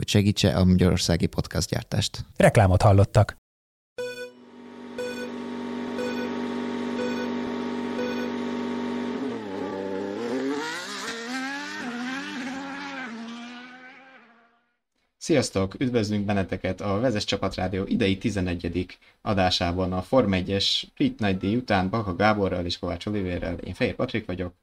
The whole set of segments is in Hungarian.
hogy segítse a magyarországi podcast gyártást. Reklámot hallottak. Sziasztok! Üdvözlünk benneteket a Vezes Csapatrádió idei 11. adásában a Form 1-es Brit Nagy Díj után Baka Gáborral és Kovács Olivérrel. Én Fehér Patrik vagyok.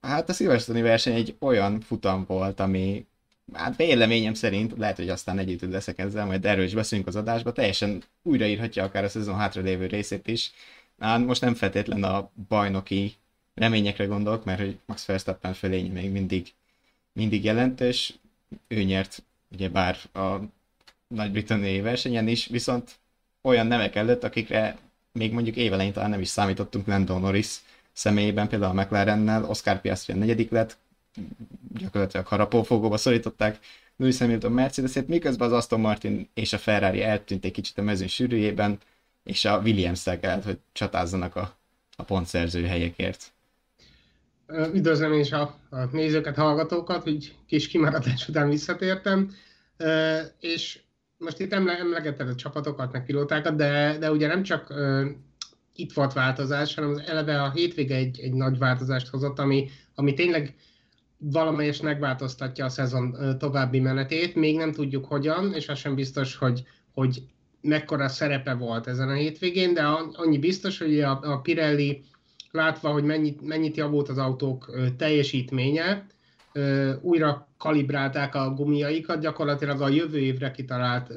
Hát a szilvesztoni verseny egy olyan futam volt, ami hát véleményem szerint, lehet, hogy aztán együtt leszek ezzel, majd erről is beszélünk az adásba, teljesen újraírhatja akár a szezon hátralévő részét is. Hát most nem feltétlen a bajnoki reményekre gondolok, mert hogy Max Verstappen fölény még mindig, mindig jelentős, ő nyert ugye bár a nagy-britanniai versenyen is, viszont olyan nevek előtt, akikre még mondjuk évelején talán nem is számítottunk Lando Norris személyében, például a McLarennel, Oscar Piastri a negyedik lett, gyakorlatilag harapófogóba szorították Lewis Hamilton Mercedes-ét, miközben az Aston Martin és a Ferrari eltűnt egy kicsit a mezőn sűrűjében, és a Williams-tel kellett, hogy csatázzanak a, a pontszerző helyekért. Üdvözlöm is a, a nézőket, hallgatókat, hogy kis kimaradás után visszatértem, és most itt emle, emlegetted a csapatokat, meg pilótákat, de, de ugye nem csak itt volt változás, hanem az eleve a hétvége egy, egy nagy változást hozott, ami, ami tényleg valamelyes megváltoztatja a szezon további menetét. Még nem tudjuk hogyan, és az sem biztos, hogy, hogy mekkora szerepe volt ezen a hétvégén, de annyi biztos, hogy a, a Pirelli látva, hogy mennyit, mennyit javult az autók teljesítménye, újra kalibrálták a gumiaikat, gyakorlatilag a jövő évre kitalált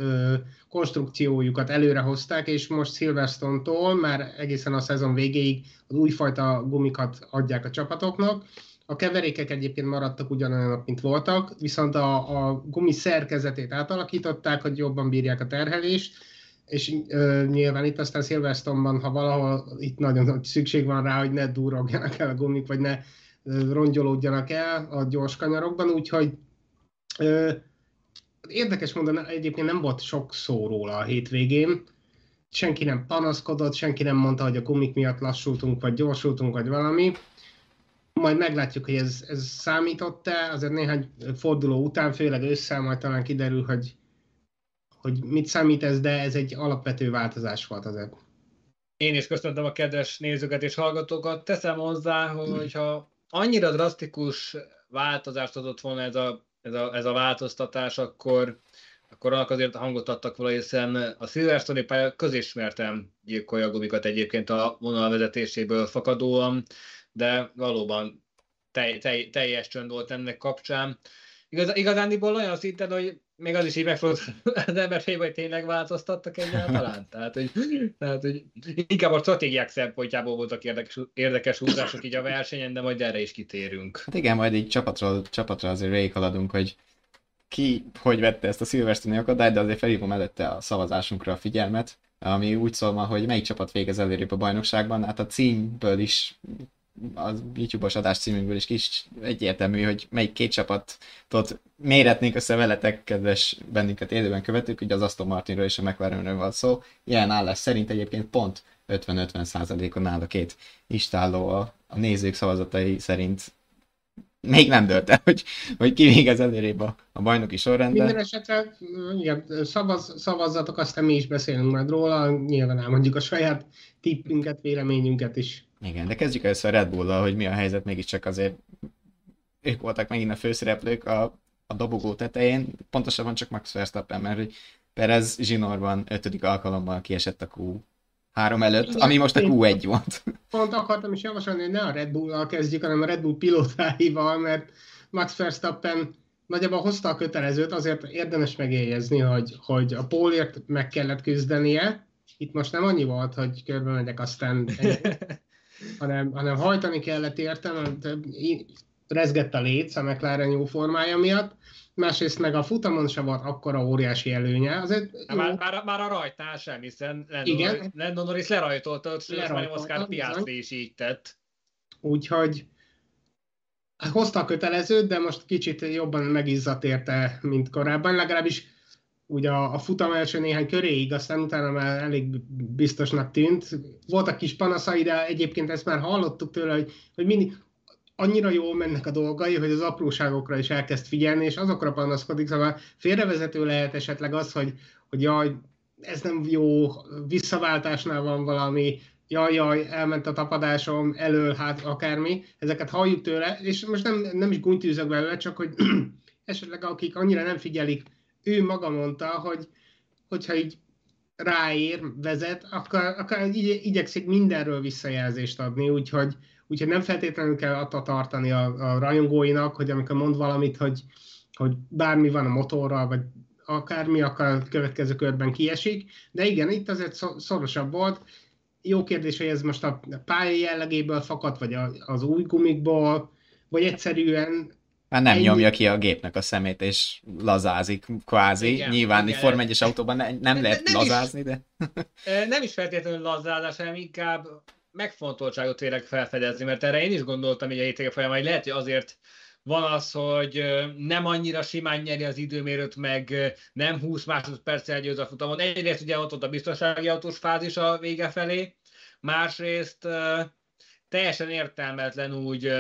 konstrukciójukat előrehozták, és most Silverstone-tól már egészen a szezon végéig az újfajta gumikat adják a csapatoknak. A keverékek egyébként maradtak ugyanolyanok, mint voltak, viszont a, a gumi szerkezetét átalakították, hogy jobban bírják a terhelést, és ö, nyilván itt aztán Silverstone-ban, ha valahol itt nagyon nagy szükség van rá, hogy ne durogjanak el a gumik, vagy ne ö, rongyolódjanak el a gyors kanyarokban, úgyhogy ö, érdekes mondani, egyébként nem volt sok szó róla a hétvégén, senki nem panaszkodott, senki nem mondta, hogy a gumik miatt lassultunk, vagy gyorsultunk, vagy valami. Majd meglátjuk, hogy ez, ez számított-e, azért néhány forduló után, főleg össze, majd talán kiderül, hogy hogy mit számít ez, de ez egy alapvető változás volt azért. Én is köszöntöm a kedves nézőket és hallgatókat. Teszem hozzá, hogyha annyira drasztikus változást adott volna ez a, ez a, ez a változtatás, akkor, akkor annak azért hangot adtak volna, hiszen a Silverstone pálya közismertem gyilkolja gumikat egyébként a vonalvezetéséből fakadóan, de valóban tej, tej, teljes csönd volt ennek kapcsán. Igaz, igazándiból olyan szinten, hogy még az is így megfordult az ember fejében, hogy tényleg változtattak egyáltalán. Tehát, hogy, tehát, hogy inkább a stratégiák szempontjából voltak érdekes, érdekes húzások így a versenyen, de majd erre is kitérünk. Hát igen, majd így csapatról, csapatra azért végighaladunk, hogy ki hogy vette ezt a szilvesztoni akadályt, de azért felhívom előtte a szavazásunkra a figyelmet, ami úgy szól ma, hogy melyik csapat végez előrébb a bajnokságban, hát a címből is a YouTube-os adás címünkből is kis egyértelmű, hogy melyik két csapatot méretnénk össze veletek, kedves bennünket élőben követők, ugye az Aston Martinról és a McLarenről van szó. Ilyen állás szerint egyébként pont 50-50 százalékon áll a két istálló a, a nézők szavazatai szerint még nem dölt el, hogy, hogy ki végez előrébb a, a bajnoki sorrendben. Minden esetre igen, szavaz, szavazzatok, aztán mi is beszélünk majd róla, nyilván elmondjuk a saját tippünket, véleményünket is. Igen, de kezdjük először a Red bull hogy mi a helyzet, mégiscsak azért ők voltak megint a főszereplők a, a dobogó tetején, pontosabban csak Max Verstappen, mert hogy Perez zsinórban ötödik alkalommal kiesett a Q három előtt, ami most a Q1 volt. Pont akartam is javasolni, hogy ne a Red Bull-al kezdjük, hanem a Red Bull pilótáival, mert Max Verstappen nagyjából hozta a kötelezőt, azért érdemes megjegyezni, hogy, hogy a pólért meg kellett küzdenie. Itt most nem annyi volt, hogy körbe megyek, aztán hanem, hanem hajtani kellett értem, rezgett a léc a McLaren jó formája miatt. Másrészt meg a futamon sem volt akkora óriási előnye. Azért, Hát már, már, már a rajtnál sem, hiszen Lando Norris lerajtolta, és Lerajtolta, Oscar. Piastri is így tett. Úgyhogy hát hozta a kötelezőt, de most kicsit jobban megizzadt érte, mint korábban. Legalábbis ugye a, a futam első néhány köréig, aztán utána már elég biztosnak tűnt. Voltak kis panaszai, de egyébként ezt már hallottuk tőle, hogy, hogy mindig annyira jól mennek a dolgai, hogy az apróságokra is elkezd figyelni, és azokra panaszkodik, szóval félrevezető lehet esetleg az, hogy, hogy jaj, ez nem jó, visszaváltásnál van valami, jaj, jaj, elment a tapadásom, elől, hát akármi, ezeket halljuk tőle, és most nem, nem is gúnytűzök belőle, csak hogy esetleg akik annyira nem figyelik, ő maga mondta, hogy hogyha így ráér, vezet, akkor, akkor igy, igyekszik mindenről visszajelzést adni, úgyhogy, úgyhogy nem feltétlenül kell attól tartani a, a rajongóinak, hogy amikor mond valamit, hogy, hogy bármi van a motorral, vagy akármi, akkor a következő körben kiesik, de igen, itt azért szor- szorosabb volt. Jó kérdés, hogy ez most a pálya jellegéből fakadt, vagy az új gumikból, vagy egyszerűen Már nem Ennyi- nyomja ki a gépnek a szemét, és lazázik kvázi. Igen, Nyilván egy igen. Form 1-es autóban ne, nem De- lehet de nem is. lazázni, de... E, Nem is feltétlenül lazázás, hanem inkább megfontoltságot tényleg felfedezni, mert erre én is gondoltam így a hétvégé folyamán, hogy lehet, hogy azért van az, hogy nem annyira simán nyeri az időmérőt, meg nem 20 másodperccel győz a futamon. Egyrészt ugye ott volt a biztonsági autós fázis a vége felé, másrészt teljesen értelmetlen úgy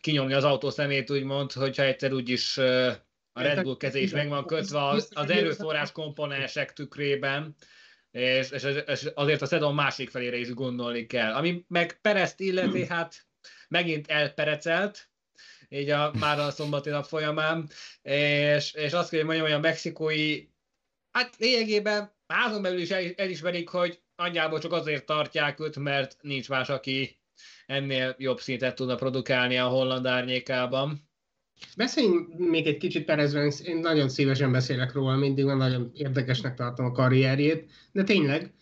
kinyomni az autó szemét, úgymond, hogyha egyszer úgyis a Red Bull keze is meg van kötve az, az erőforrás komponensek tükrében, és, és, és azért a szezon másik felére is gondolni kell. Ami meg Perezt illeti, hát megint elperecelt, így a, már a szombati nap folyamán, és, és azt kell, hogy mondjam, hogy a mexikói, hát lényegében házon belül is el, elismerik, hogy anyjából csak azért tartják őt, mert nincs más, aki ennél jobb szintet tudna produkálni a holland árnyékában. Beszéljünk még egy kicsit Perezről, én nagyon szívesen beszélek róla, mindig nagyon érdekesnek tartom a karrierjét, de tényleg,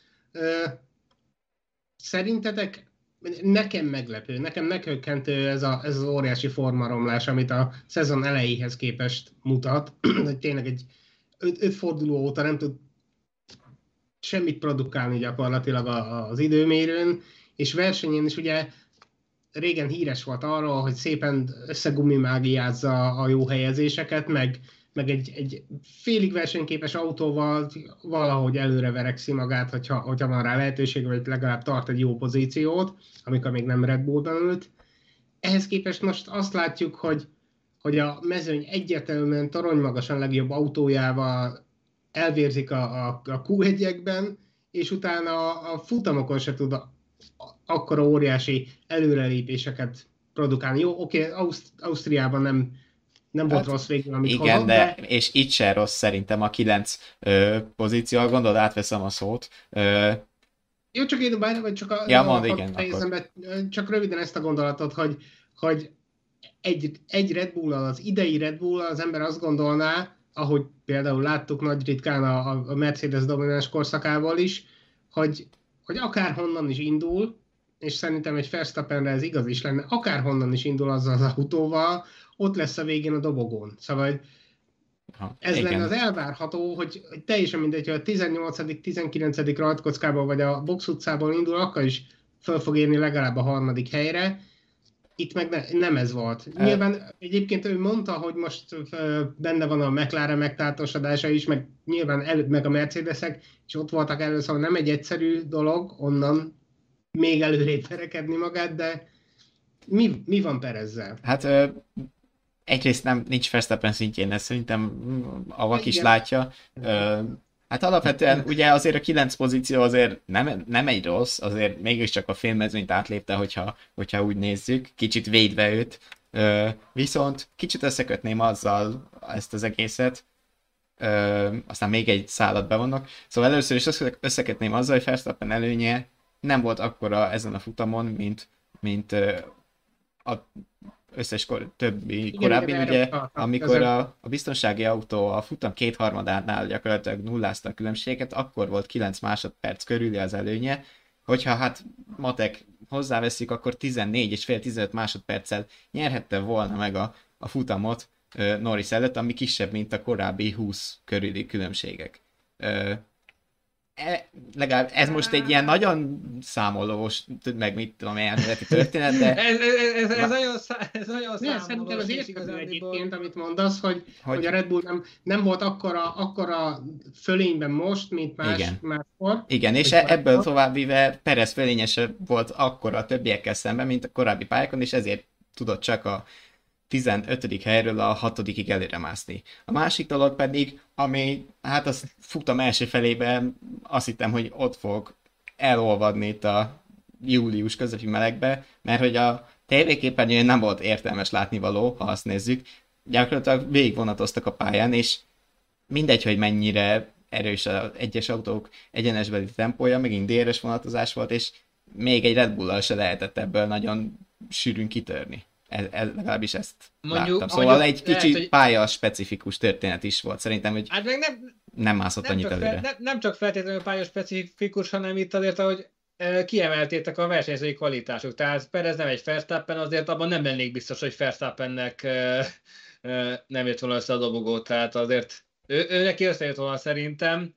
szerintetek nekem meglepő, nekem meghökkentő ez, a, ez az óriási formaromlás, amit a szezon elejéhez képest mutat, hogy tényleg egy öt, öt forduló óta nem tud semmit produkálni gyakorlatilag az időmérőn, és versenyén is ugye régen híres volt arról, hogy szépen összegumimágiázza a jó helyezéseket, meg, meg egy, egy félig versenyképes autóval valahogy előre verekszi magát, hogyha, hogyha van rá lehetőség, vagy legalább tart egy jó pozíciót, amikor még nem Red Bullban ült. Ehhez képest most azt látjuk, hogy, hogy a mezőny egyértelműen toronymagasan legjobb autójával elvérzik a, a, a Q1-ekben, és utána a, a futamokon se tud akkora óriási előrelépéseket produkálni. Jó, oké, Auszt- Ausztriában nem, nem volt Hát, rossz végül, amit Igen, hozott, de, és itt se rossz szerintem a 9 ö, pozíció, gondolod, átveszem a szót. Ö, Jó, csak én bár, vagy csak a, Ja, a- igen, fejezem be, csak röviden ezt a gondolatot, hogy, hogy egy, egy Red bull az idei Red bull az ember azt gondolná, ahogy például láttuk nagy ritkán a, a Mercedes domináns korszakával is, hogy, hogy akárhonnan is indul, és szerintem egy Verstappenre ez igaz is lenne, akárhonnan is indul azzal az autóval, ott lesz a végén a dobogón. Szóval hogy ha, ez igen. lenne az elvárható, hogy, hogy teljesen mindegy, hogy a 18 19 rajtkockából vagy a box utcából indul, akkor is föl fog érni legalább a harmadik helyre. Itt meg ne, nem ez volt. E- Nyilván egyébként ő mondta, hogy most benne van a McLaren megtáltosodása is, meg nyilván előbb meg a Mercedesek, és ott voltak elő, szóval nem egy egyszerű dolog onnan még előrébb verekedni magát, de mi, mi van Perezzel? Hát ö, egyrészt nem, nincs Verstappen szintjén, ez szerintem a vak is látja. Ö, hát alapvetően ugye azért a 9 pozíció azért nem, nem egy rossz, azért mégiscsak a félmezőnyt átlépte, hogyha, hogyha úgy nézzük, kicsit védve őt. Ö, viszont kicsit összekötném azzal ezt az egészet, Ö, aztán még egy szállat bevonok. Szóval először is össze- összekötném azzal, hogy Verstappen előnye nem volt akkora ezen a futamon, mint, mint ö, a összes kor, többi Igen, korábbi, igen, ugye, utaltam. amikor Ezzel- a, a biztonsági autó a futam kétharmadánál gyakorlatilag nullázta a különbséget, akkor volt 9 másodperc körüli az előnye, hogyha hát matek hozzáveszik, akkor 14 és fél 15 másodperccel nyerhette volna meg a, a futamot Norris előtt, ami kisebb, mint a korábbi 20 körüli különbségek. E, legalább ez most egy ilyen nagyon számolós, meg mit tudom, elméleti történet, de... ez, ez, ez, ez, nagyon, ez nagyon számolós. Szerintem az érthető egyébként, amit mondasz, hogy, hogy, hogy a Red Bull nem, nem volt akkora, akkora fölényben most, mint más, Igen. máskor. Igen, és e, ebből továbbvive Perez fölényese volt akkora a többiekkel szemben, mint a korábbi pályákon, és ezért tudott csak a 15. helyről a 6 előre mászni. A másik dolog pedig, ami, hát azt futam első felében, azt hittem, hogy ott fog elolvadni itt a július közepi melegbe, mert hogy a tévéképernyőn nem volt értelmes látnivaló, ha azt nézzük. Gyakorlatilag végigvonatoztak a pályán, és mindegy, hogy mennyire erős az egyes autók egyenesbeli tempója, megint déres vonatozás volt, és még egy Red Bull-al se lehetett ebből nagyon sűrűn kitörni ez, ez, legalábbis ezt Mondjuk, láttam. Szóval egy kicsi lehet, hogy... pálya specifikus történet is volt. Szerintem, hogy hát meg nem, nem mászott nem annyit előre. Fel, nem, nem csak feltétlenül pálya specifikus, hanem itt azért, hogy kiemeltétek a versenyzői kvalitások. Tehát Perez nem egy Verstappen, azért abban nem lennék biztos, hogy Verstappennek nem jött volna össze a dobogó, tehát azért ő, ő neki összejött volna szerintem,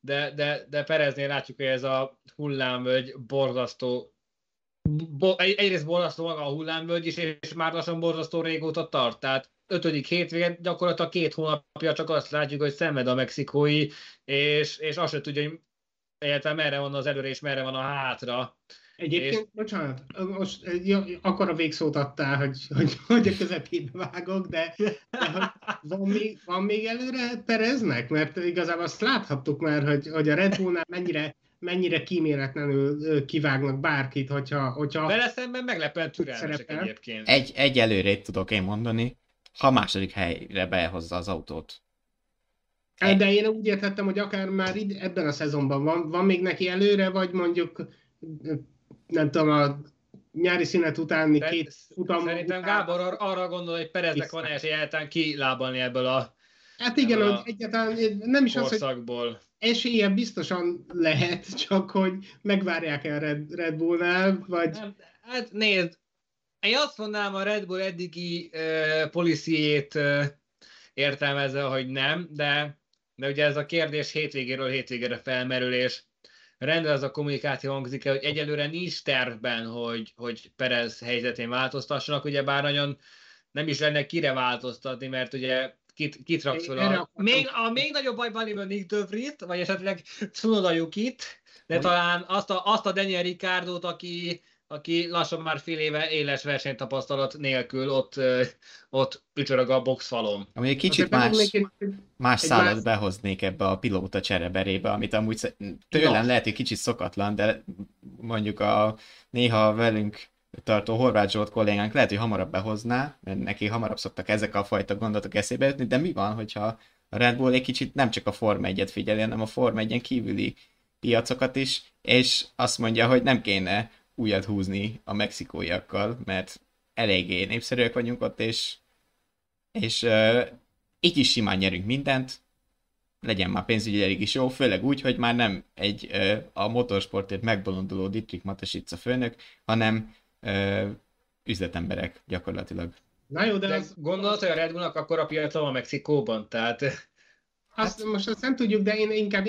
de, de, de Pereznél látjuk, hogy ez a hullámvölgy borzasztó bo- egyrészt borzasztó maga a hullámvölgy is, és már lassan borzasztó régóta tart. Tehát ötödik hétvége gyakorlatilag két hónapja csak azt látjuk, hogy szenved a mexikói, és, és azt se tudja, hogy egyáltalán merre van az előre, és merre van a hátra. Egyébként, és... bocsánat, most ja, akkor a végszót adtál, hogy, hogy, hogy a közepébe vágok, de, de van, még, van még előre Pereznek? Mert igazából azt láthattuk már, hogy, hogy a Red Bullnál mennyire mennyire kíméletlenül kivágnak bárkit, hogyha... hogyha Vele szemben meglepően türelmesek egyébként. Egy, egy előrét tudok én mondani, ha a második helyre behozza az autót. Egy... De én úgy értettem, hogy akár már id- ebben a szezonban van, van még neki előre, vagy mondjuk nem tudom, a nyári szünet utáni De két futam Szerintem után... Gábor ar- arra gondol, hogy Pereznek van esély egyáltalán kilábalni ebből a Hát igen, hogy egyáltalán nem is az, hogy esélye biztosan lehet, csak hogy megvárják el Red, Red Bullnál, vagy... Nem, hát nézd, én azt mondanám a Red Bull eddigi uh, policyjét uh, értelmezve, hogy nem, de, de ugye ez a kérdés hétvégéről hétvégére felmerül, és rendben az a kommunikáció hangzik hogy egyelőre nincs tervben, hogy, hogy Perez helyzetén változtassanak, ugye bár nagyon nem is lenne kire változtatni, mert ugye kit, kit raksz fel. A, még, a még nagyobb bajban lévő Nick Dövrit, vagy esetleg Tsunoda Yukit, de talán azt a, azt a Daniel Ricardot, aki, aki lassan már fél éve éles versenytapasztalat nélkül ott, ott ücsörög a boxfalon. Ami egy kicsit más, más szállat más... behoznék ebbe a pilóta csereberébe, amit amúgy tőlem no. lehet, hogy kicsit szokatlan, de mondjuk a néha velünk tartó Horváth Zsolt kollégánk lehet, hogy hamarabb behozná, mert neki hamarabb szoktak ezek a fajta gondolatok eszébe jutni, de mi van, hogyha a Red Bull egy kicsit nem csak a Forma 1-et figyeli, hanem a Forma 1 kívüli piacokat is, és azt mondja, hogy nem kéne újat húzni a mexikóiakkal, mert eléggé népszerűek vagyunk ott, és, és uh, így is simán nyerünk mindent, legyen már pénzügyileg is jó, főleg úgy, hogy már nem egy uh, a motorsportért megbolonduló Dietrich Matasica főnök, hanem ö, üzletemberek gyakorlatilag. Na jó, de, de az... gondolod, hogy a Red Bullnak akkor a piaca van Mexikóban, tehát... Azt, hát... most azt nem tudjuk, de én inkább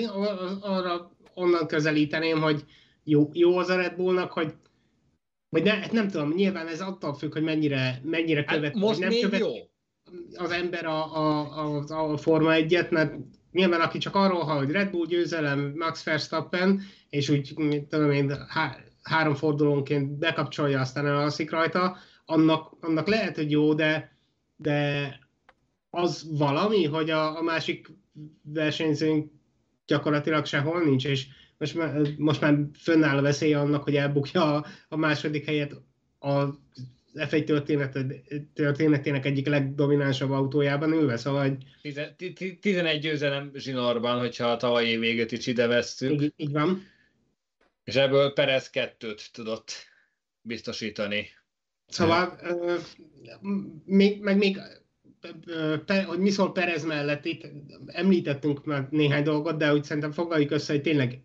arra onnan közelíteném, hogy jó, jó az a Red Bullnak, hogy vagy ne, hát nem tudom, nyilván ez attól függ, hogy mennyire, mennyire hát követ, most nem követ jó. az ember a, a, a, a Forma 1-et, mert nyilván aki csak arról hall, hogy Red Bull győzelem, Max Verstappen, és úgy, tudom én, három fordulónként bekapcsolja, aztán elalszik rajta, annak, annak lehet, hogy jó, de, de az valami, hogy a, a másik versenyzőnk gyakorlatilag sehol nincs, és most már, most már fönnáll a veszély annak, hogy elbukja a, a második helyet a F1 történet, történetének egyik legdominánsabb autójában ülve, szóval... Hogy... 11 győzelem zsinórban, hogyha a tavalyi végét is ide vesztük. Így, így van. És ebből Perez kettőt tudott biztosítani. Szóval, még, meg még, uh, hogy mi szól Perez mellett, itt említettünk már néhány dolgot, de úgy szerintem foglaljuk össze, hogy tényleg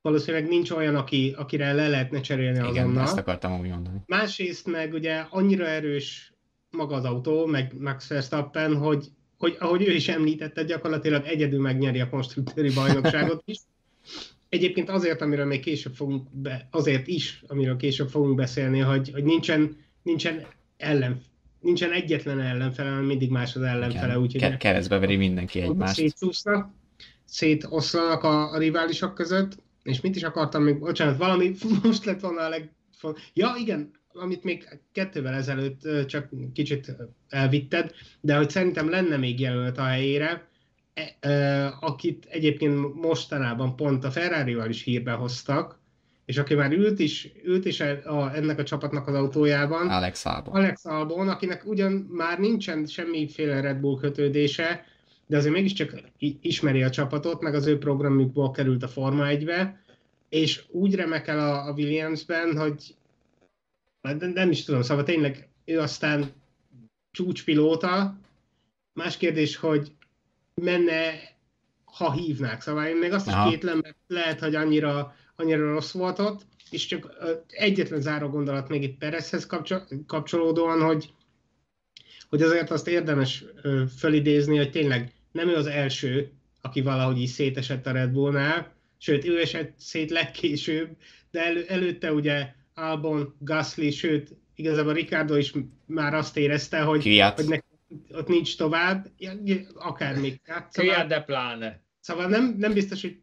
valószínűleg nincs olyan, aki, akire le lehetne cserélni Igen, azonnal. ezt akartam úgy mondani. Másrészt meg ugye annyira erős maga az autó, meg Max Verstappen, hogy, hogy ahogy ő is említette, gyakorlatilag egyedül megnyeri a konstruktőri bajnokságot is. Egyébként azért, amiről még később fogunk be, azért is, amiről később fogunk beszélni, hogy, hogy nincsen, nincsen ellen, nincsen egyetlen ellenfele, hanem mindig más az ellenfele. Úgyhogy Ke- keresztbe veri mindenki egymást. Szétszúsznak, szétoszlanak a, a riválisok között, és mit is akartam még, bocsánat, valami most lett volna a leg... Ja, igen, amit még kettővel ezelőtt csak kicsit elvitted, de hogy szerintem lenne még jelölt a helyére, akit egyébként mostanában pont a Ferrari-val is hírbe hoztak, és aki már ült is, ült is a, ennek a csapatnak az autójában. Alex Albon. Alex Albon, akinek ugyan már nincsen semmiféle Red Bull kötődése, de azért mégiscsak ismeri a csapatot, meg az ő programjukból került a Forma 1-be, és úgy remekel a, a Williamsben, hogy nem, nem is tudom, szóval tényleg ő aztán csúcspilóta. Más kérdés, hogy menne, ha hívnák. Szóval én még azt is kétlem, mert lehet, hogy annyira, annyira rossz volt ott, és csak egyetlen záró gondolat még itt Perezhez kapcsolódóan, hogy, hogy azért azt érdemes fölidézni, hogy tényleg nem ő az első, aki valahogy így szétesett a Red Bullnál, sőt, ő esett szét legkésőbb, de elő, előtte ugye Albon, Gasly, sőt, igazából Ricardo is már azt érezte, hogy, hogy neki ott nincs tovább, akár még. Szóval, de pláne. Szóval nem, nem biztos, hogy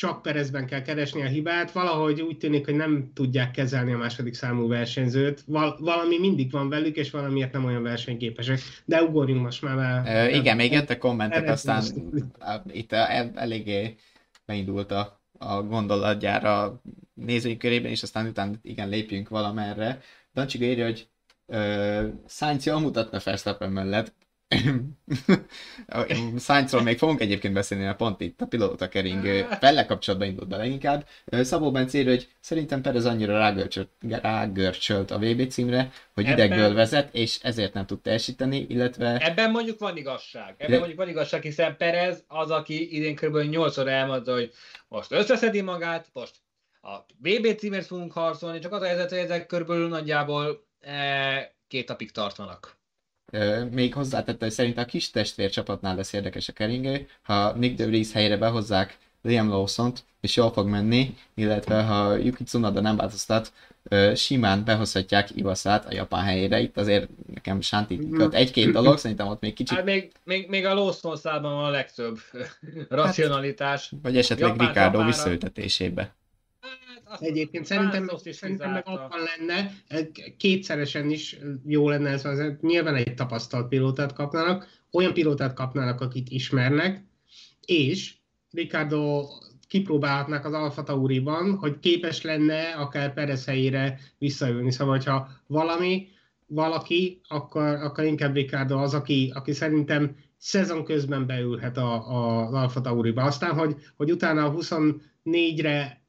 csak Perezben kell keresni a hibát, valahogy úgy tűnik, hogy nem tudják kezelni a második számú versenyzőt. Val- valami mindig van velük, és valamiért nem olyan versenyképesek. De ugorjunk most már. már Ö, igen, még jöttek kommentek, aztán itt el, eléggé beindult a, a gondolatgyára nézőink körében, és aztán utána igen, lépjünk valamerre. Dancsiga írja, hogy Sainz mutatna Verstappen mellett. Sainzról még fogunk egyébként beszélni, mert pont itt a pilóta kering vele kapcsolatban indult bele inkább. Szabó Bence hogy szerintem Perez annyira rágörcsölt, rágörcsölt a VB címre, hogy ebben, idegből vezet, és ezért nem tud teljesíteni, illetve... Ebben mondjuk van igazság. Ebben de... mondjuk van igazság, hiszen Perez az, aki idén kb. 8-szor elmondta, hogy most összeszedi magát, most a VB címért fogunk harcolni, csak az a helyzet, hogy ezek körülbelül nagyjából két napig tartanak. Még hozzátette, hogy szerint a kis testvér csapatnál lesz érdekes a keringő, ha Nick de Vries helyére behozzák Liam lawson és jól fog menni, illetve ha Yuki Tsunoda nem változtat, simán behozhatják Iwasát a japán helyére. Itt azért nekem sántított egy-két dolog, szerintem ott még kicsit... Hát még, még, még a Lawson szában van a legtöbb racionalitás. Hát, vagy esetleg Ricardo visszaültetésébe. Hát, Egyébként szerintem, szerintem meg ott van lenne, kétszeresen is jó lenne ez, az, nyilván egy tapasztalt pilótát kapnának, olyan pilótát kapnának, akit ismernek, és Ricardo kipróbálhatnak az Alfa Tauriban, hogy képes lenne akár Perez helyére visszaülni. Szóval, hogyha valami, valaki, akkor, akkor inkább Ricardo az, aki, aki szerintem szezon közben beülhet a, a, az Alfa Tauriba. Aztán, hogy, hogy utána a 24-re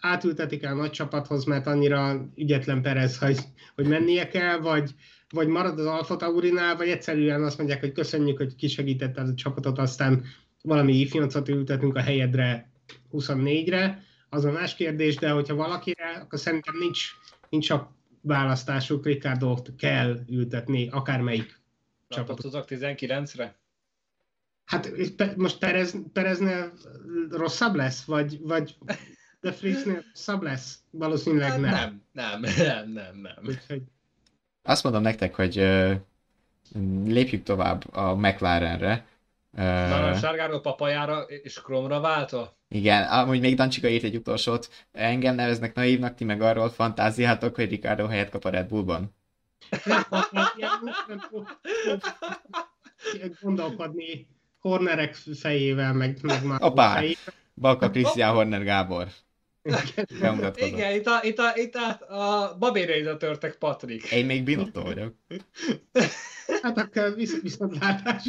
átültetik el nagy csapathoz, mert annyira ügyetlen Perez, hogy, hogy mennie kell, vagy, vagy marad az Alfa Taurinál, vagy egyszerűen azt mondják, hogy köszönjük, hogy kisegített a csapatot, aztán valami ifjoncat ültetünk a helyedre 24-re, az a más kérdés, de hogyha valakire, akkor szerintem nincs, nincs a választásuk, ricardo kell ültetni, akármelyik csapatot. 19-re? Hát most Perez, Pereznél rosszabb lesz, vagy, vagy de Friesnél rosszabb lesz? Valószínűleg hát nem. Nem, nem, nem, nem. nem. Úgyhogy... Azt mondom nektek, hogy lépjük tovább a McLarenre. Uh, sárgáról papajára és kromra váltva? Igen, amúgy még Dancsika írt egy utolsót. Engem neveznek naívnak, ti meg arról fantáziáltok, hogy Ricardo helyet kap a Red Bullban. gondolkodni Hornerek fejével, meg, meg már Apá, fejével. Balka Krisztián Horner Gábor. Igen, itt a, itt a, itt a, a babérjaiza törtek Patrik. Én még Binotto vagyok. Hát akkor visz, viszontlátás.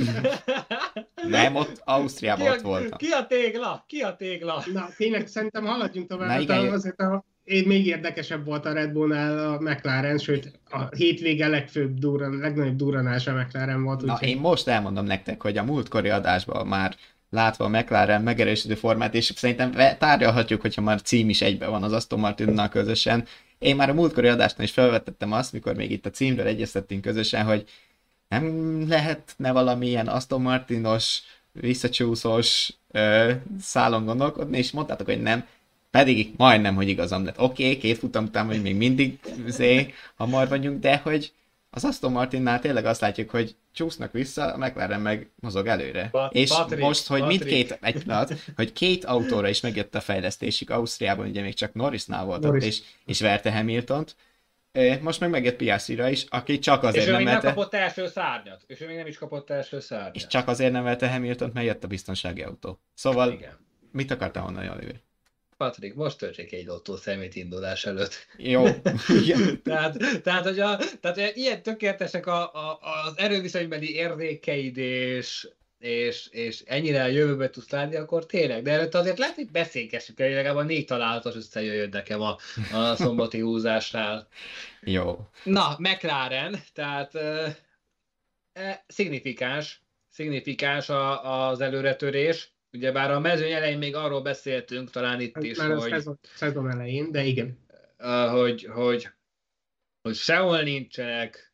Nem, ott Ausztriában ott voltam. Ki a tégla? Ki a tégla? Na, tényleg szerintem haladjunk tovább. Na, igen, azért a, én még érdekesebb volt a Red Bullnál a McLaren, sőt a hétvége legfőbb duran, legnagyobb durranása a McLaren volt. Na, úgy, én most elmondom nektek, hogy a múltkori adásban már látva a McLaren megerősítő formát, és szerintem tárgyalhatjuk, hogyha már cím is egybe van az Aston Martinnal közösen. én már a múltkori adásnál is felvetettem azt, mikor még itt a címről egyeztettünk közösen, hogy nem lehetne valamilyen Aston Martinos, visszacsúszós ö, szálon gondolkodni, és mondtátok, hogy nem, pedig majdnem, hogy igazam lett. Oké, okay, két futam után, hogy még mindig zé, hamar vagyunk, de hogy az Aston Martinnál tényleg azt látjuk, hogy csúsznak vissza, a McLaren meg mozog előre. Pat- és Patrick, most, hogy Patrick. mindkét, egy pillanat, hogy két autóra is megjött a fejlesztésük, Ausztriában ugye még csak Norrisnál volt ott, Norris. és, és verte Hamiltont, most meg megjött Piastri-ra is, aki csak És azért ő nem még nem verte, kapott első szárnyat. És ő még nem is kapott első szárnyat. és csak azért nem verte Hamiltont, mert jött a biztonsági autó. Szóval, Igen. mit akartál mondani, Oliver? Patrik, most töltsék egy lottó szemét indulás előtt. Jó. Igen. tehát, tehát, hogy a, tehát, hogy ilyen tökéletesek a, a, az erőviszonybeli érzékeid, és, és, és ennyire a jövőbe tudsz látni, akkor tényleg. De előtt azért lehet, hogy beszélgessük el, hogy legalább a négy találatos összejöjjön nekem a, a szombati húzásnál. Jó. Na, McLaren, tehát e, szignifikáns, szignifikáns a, az előretörés. Ugyebár a mezőny elején még arról beszéltünk, talán itt is, Már a hogy, szezon, szezon elején, de igen. hogy, hogy, hogy sehol nincsenek,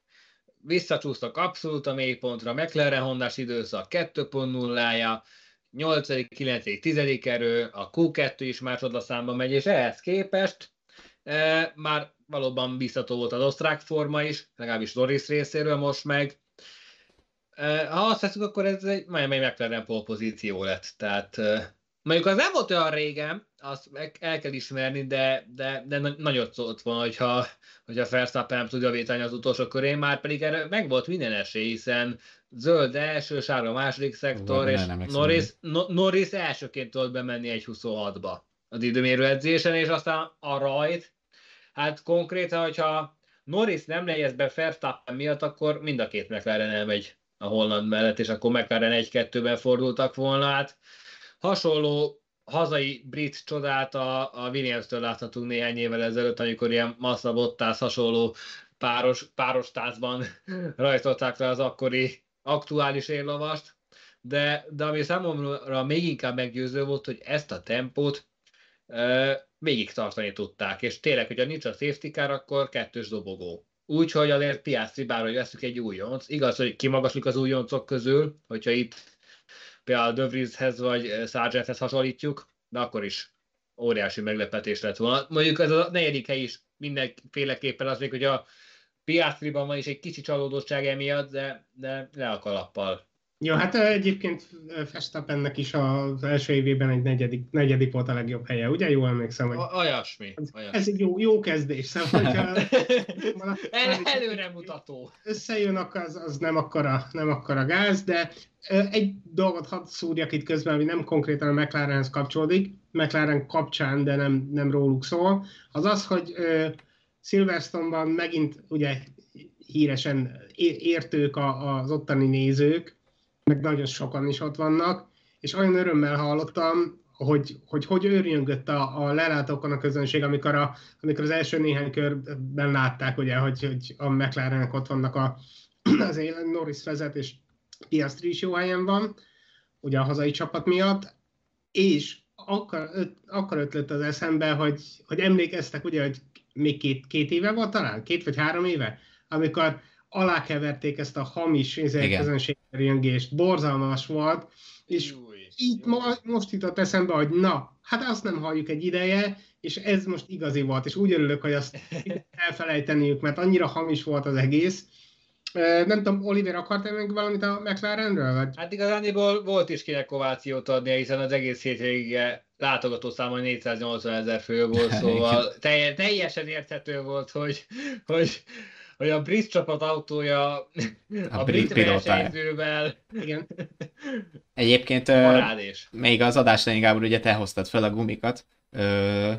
visszacsúsztak abszolút a mélypontra, McLaren Hondás időszak 2.0-ája, 8., 9., 10. erő, a Q2 is másodlaszámba megy, és ehhez képest e, már valóban biztató volt az osztrák forma is, legalábbis Norris részéről most meg. Ha azt veszük, akkor ez egy egy McLaren pole pozíció lett. Tehát mondjuk az nem volt olyan régen, azt el kell ismerni, de, de, de na- nagyot szólt volna, hogyha, hogyha Verstappen nem tudja vétani az utolsó körén, már pedig erre meg volt minden esély, hiszen zöld első, sárga második szektor, Ú, és nem Norris, no, Norris elsőként tudott bemenni egy 26-ba az időmérő edzésen, és aztán a rajt, hát konkrétan, hogyha Norris nem lejesz be Verstappen miatt, akkor mind a két McLaren elmegy a Holland mellett, és akkor McLaren 1-2-ben fordultak volna. Hát hasonló hazai brit csodát a, a Williams-től láthatunk néhány évvel ezelőtt, amikor ilyen Massa Bottas hasonló páros, páros táncban rajtolták le az akkori aktuális érlovast, de, de ami számomra még inkább meggyőző volt, hogy ezt a tempót uh, végig tartani tudták, és tényleg, hogyha nincs a safety car, akkor kettős dobogó. Úgyhogy azért Piastri, bár hogy veszük egy újonc, igaz, hogy kimagaslik az újoncok közül, hogyha itt például De Vrieshez vagy Sargenthez hasonlítjuk, de akkor is óriási meglepetés lett volna. Mondjuk ez a negyedik hely is mindenféleképpen az még, hogy a Piastriban van is egy kicsi csalódottság emiatt, de, de le a kalappal. Jó, hát egyébként ö, Verstappennek is az első évében egy negyedik, negyedik volt a legjobb helye, ugye? Jól emlékszem, hogy Olyasmi. olyasmi. ez egy jó, jó kezdés, szóval hogyha El, előremutató. összejön, az, az nem, akkora, nem akkora gáz, de egy dolgot hadd szúrjak itt közben, ami nem konkrétan a McLarenhez kapcsolódik, McLaren kapcsán, de nem, nem róluk szól, az az, hogy Silverstone-ban megint ugye híresen értők az ottani nézők, meg nagyon sokan is ott vannak, és olyan örömmel hallottam, hogy hogy, hogy őrjöngött a, a lelátókon a közönség, amikor, a, amikor az első néhány körben látták, ugye, hogy, hogy a McLarenek ott vannak a, az élen, Norris vezet, és Piastri is jó helyen van, ugye a hazai csapat miatt, és akkor, öt, akkor ötlött az eszembe, hogy, hogy emlékeztek, ugye, hogy még két, két éve volt talán, két vagy három éve, amikor alákeverték ezt a hamis közönségjöngést, borzalmas volt, és Új, így jó. ma, most jutott eszembe, hogy na, hát azt nem halljuk egy ideje, és ez most igazi volt, és úgy örülök, hogy azt elfelejteniük, mert annyira hamis volt az egész. Nem tudom, Oliver, akartál még valamit a McLarenről? Vagy? Hát igazániból volt is kinek ovációt adnia, hiszen az egész hétvégige látogató száma 480 ezer fő volt, szóval telje, teljesen érthető volt, hogy, hogy, hogy a brit csapat autója a, a brit brit versenyzővel Igen. Egyébként ö, parádés. még az adás elején, Gábor, ugye te hoztad fel a gumikat. Ö,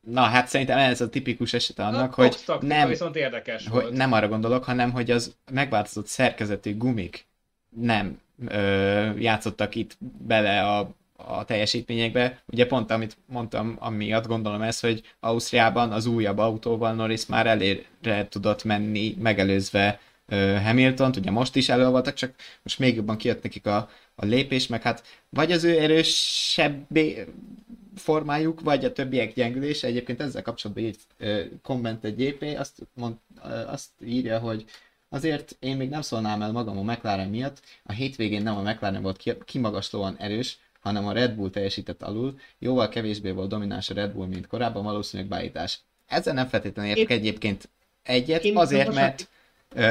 na, hát szerintem ez a tipikus eset annak, A hogy nem, viszont érdekes hogy volt. nem arra gondolok, hanem hogy az megváltozott szerkezetű gumik nem ö, játszottak itt bele a, a teljesítményekbe. Ugye pont amit mondtam, amiatt gondolom ez, hogy Ausztriában az újabb autóval Norris már elérre tudott menni, megelőzve Hamilton-t, ugye most is elő voltak, csak most még jobban kijött nekik a, a lépés, meg hát vagy az ő erősebb formájuk, vagy a többiek gyengülés. Egyébként ezzel kapcsolatban írt komment egy JP, azt, mond, azt írja, hogy azért én még nem szólnám el magam a McLaren miatt, a hétvégén nem a McLaren volt kimagaslóan erős, hanem a Red Bull teljesített alul, jóval kevésbé volt domináns a Red Bull, mint korábban, valószínűleg beállítás. Ezzel nem feltétlenül értek egyébként egyet, azért, mert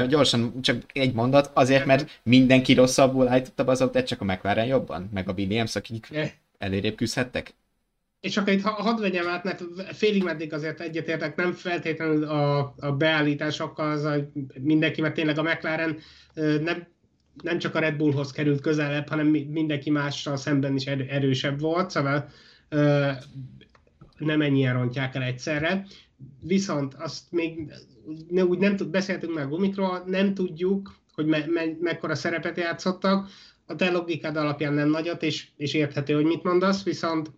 gyorsan, csak egy mondat, azért, mert mindenki rosszabbul állította az autót, csak a McLaren jobban, meg a Williams, akik elérébb küzdhettek. És akkor itt hadd vegyem át, mert félig meddig azért egyetértek, nem feltétlenül a, a beállításokkal, az a, mindenki, mert tényleg a McLaren nem, nem csak a Red Bullhoz került közelebb, hanem mindenki mással szemben is erősebb volt, szóval nem ennyien rontják el egyszerre. Viszont azt még ne, úgy nem tud, beszéltünk már gumikról, nem tudjuk, hogy me, me, mekkora szerepet játszottak. A te logikád alapján nem nagyot, és, és érthető, hogy mit mondasz, viszont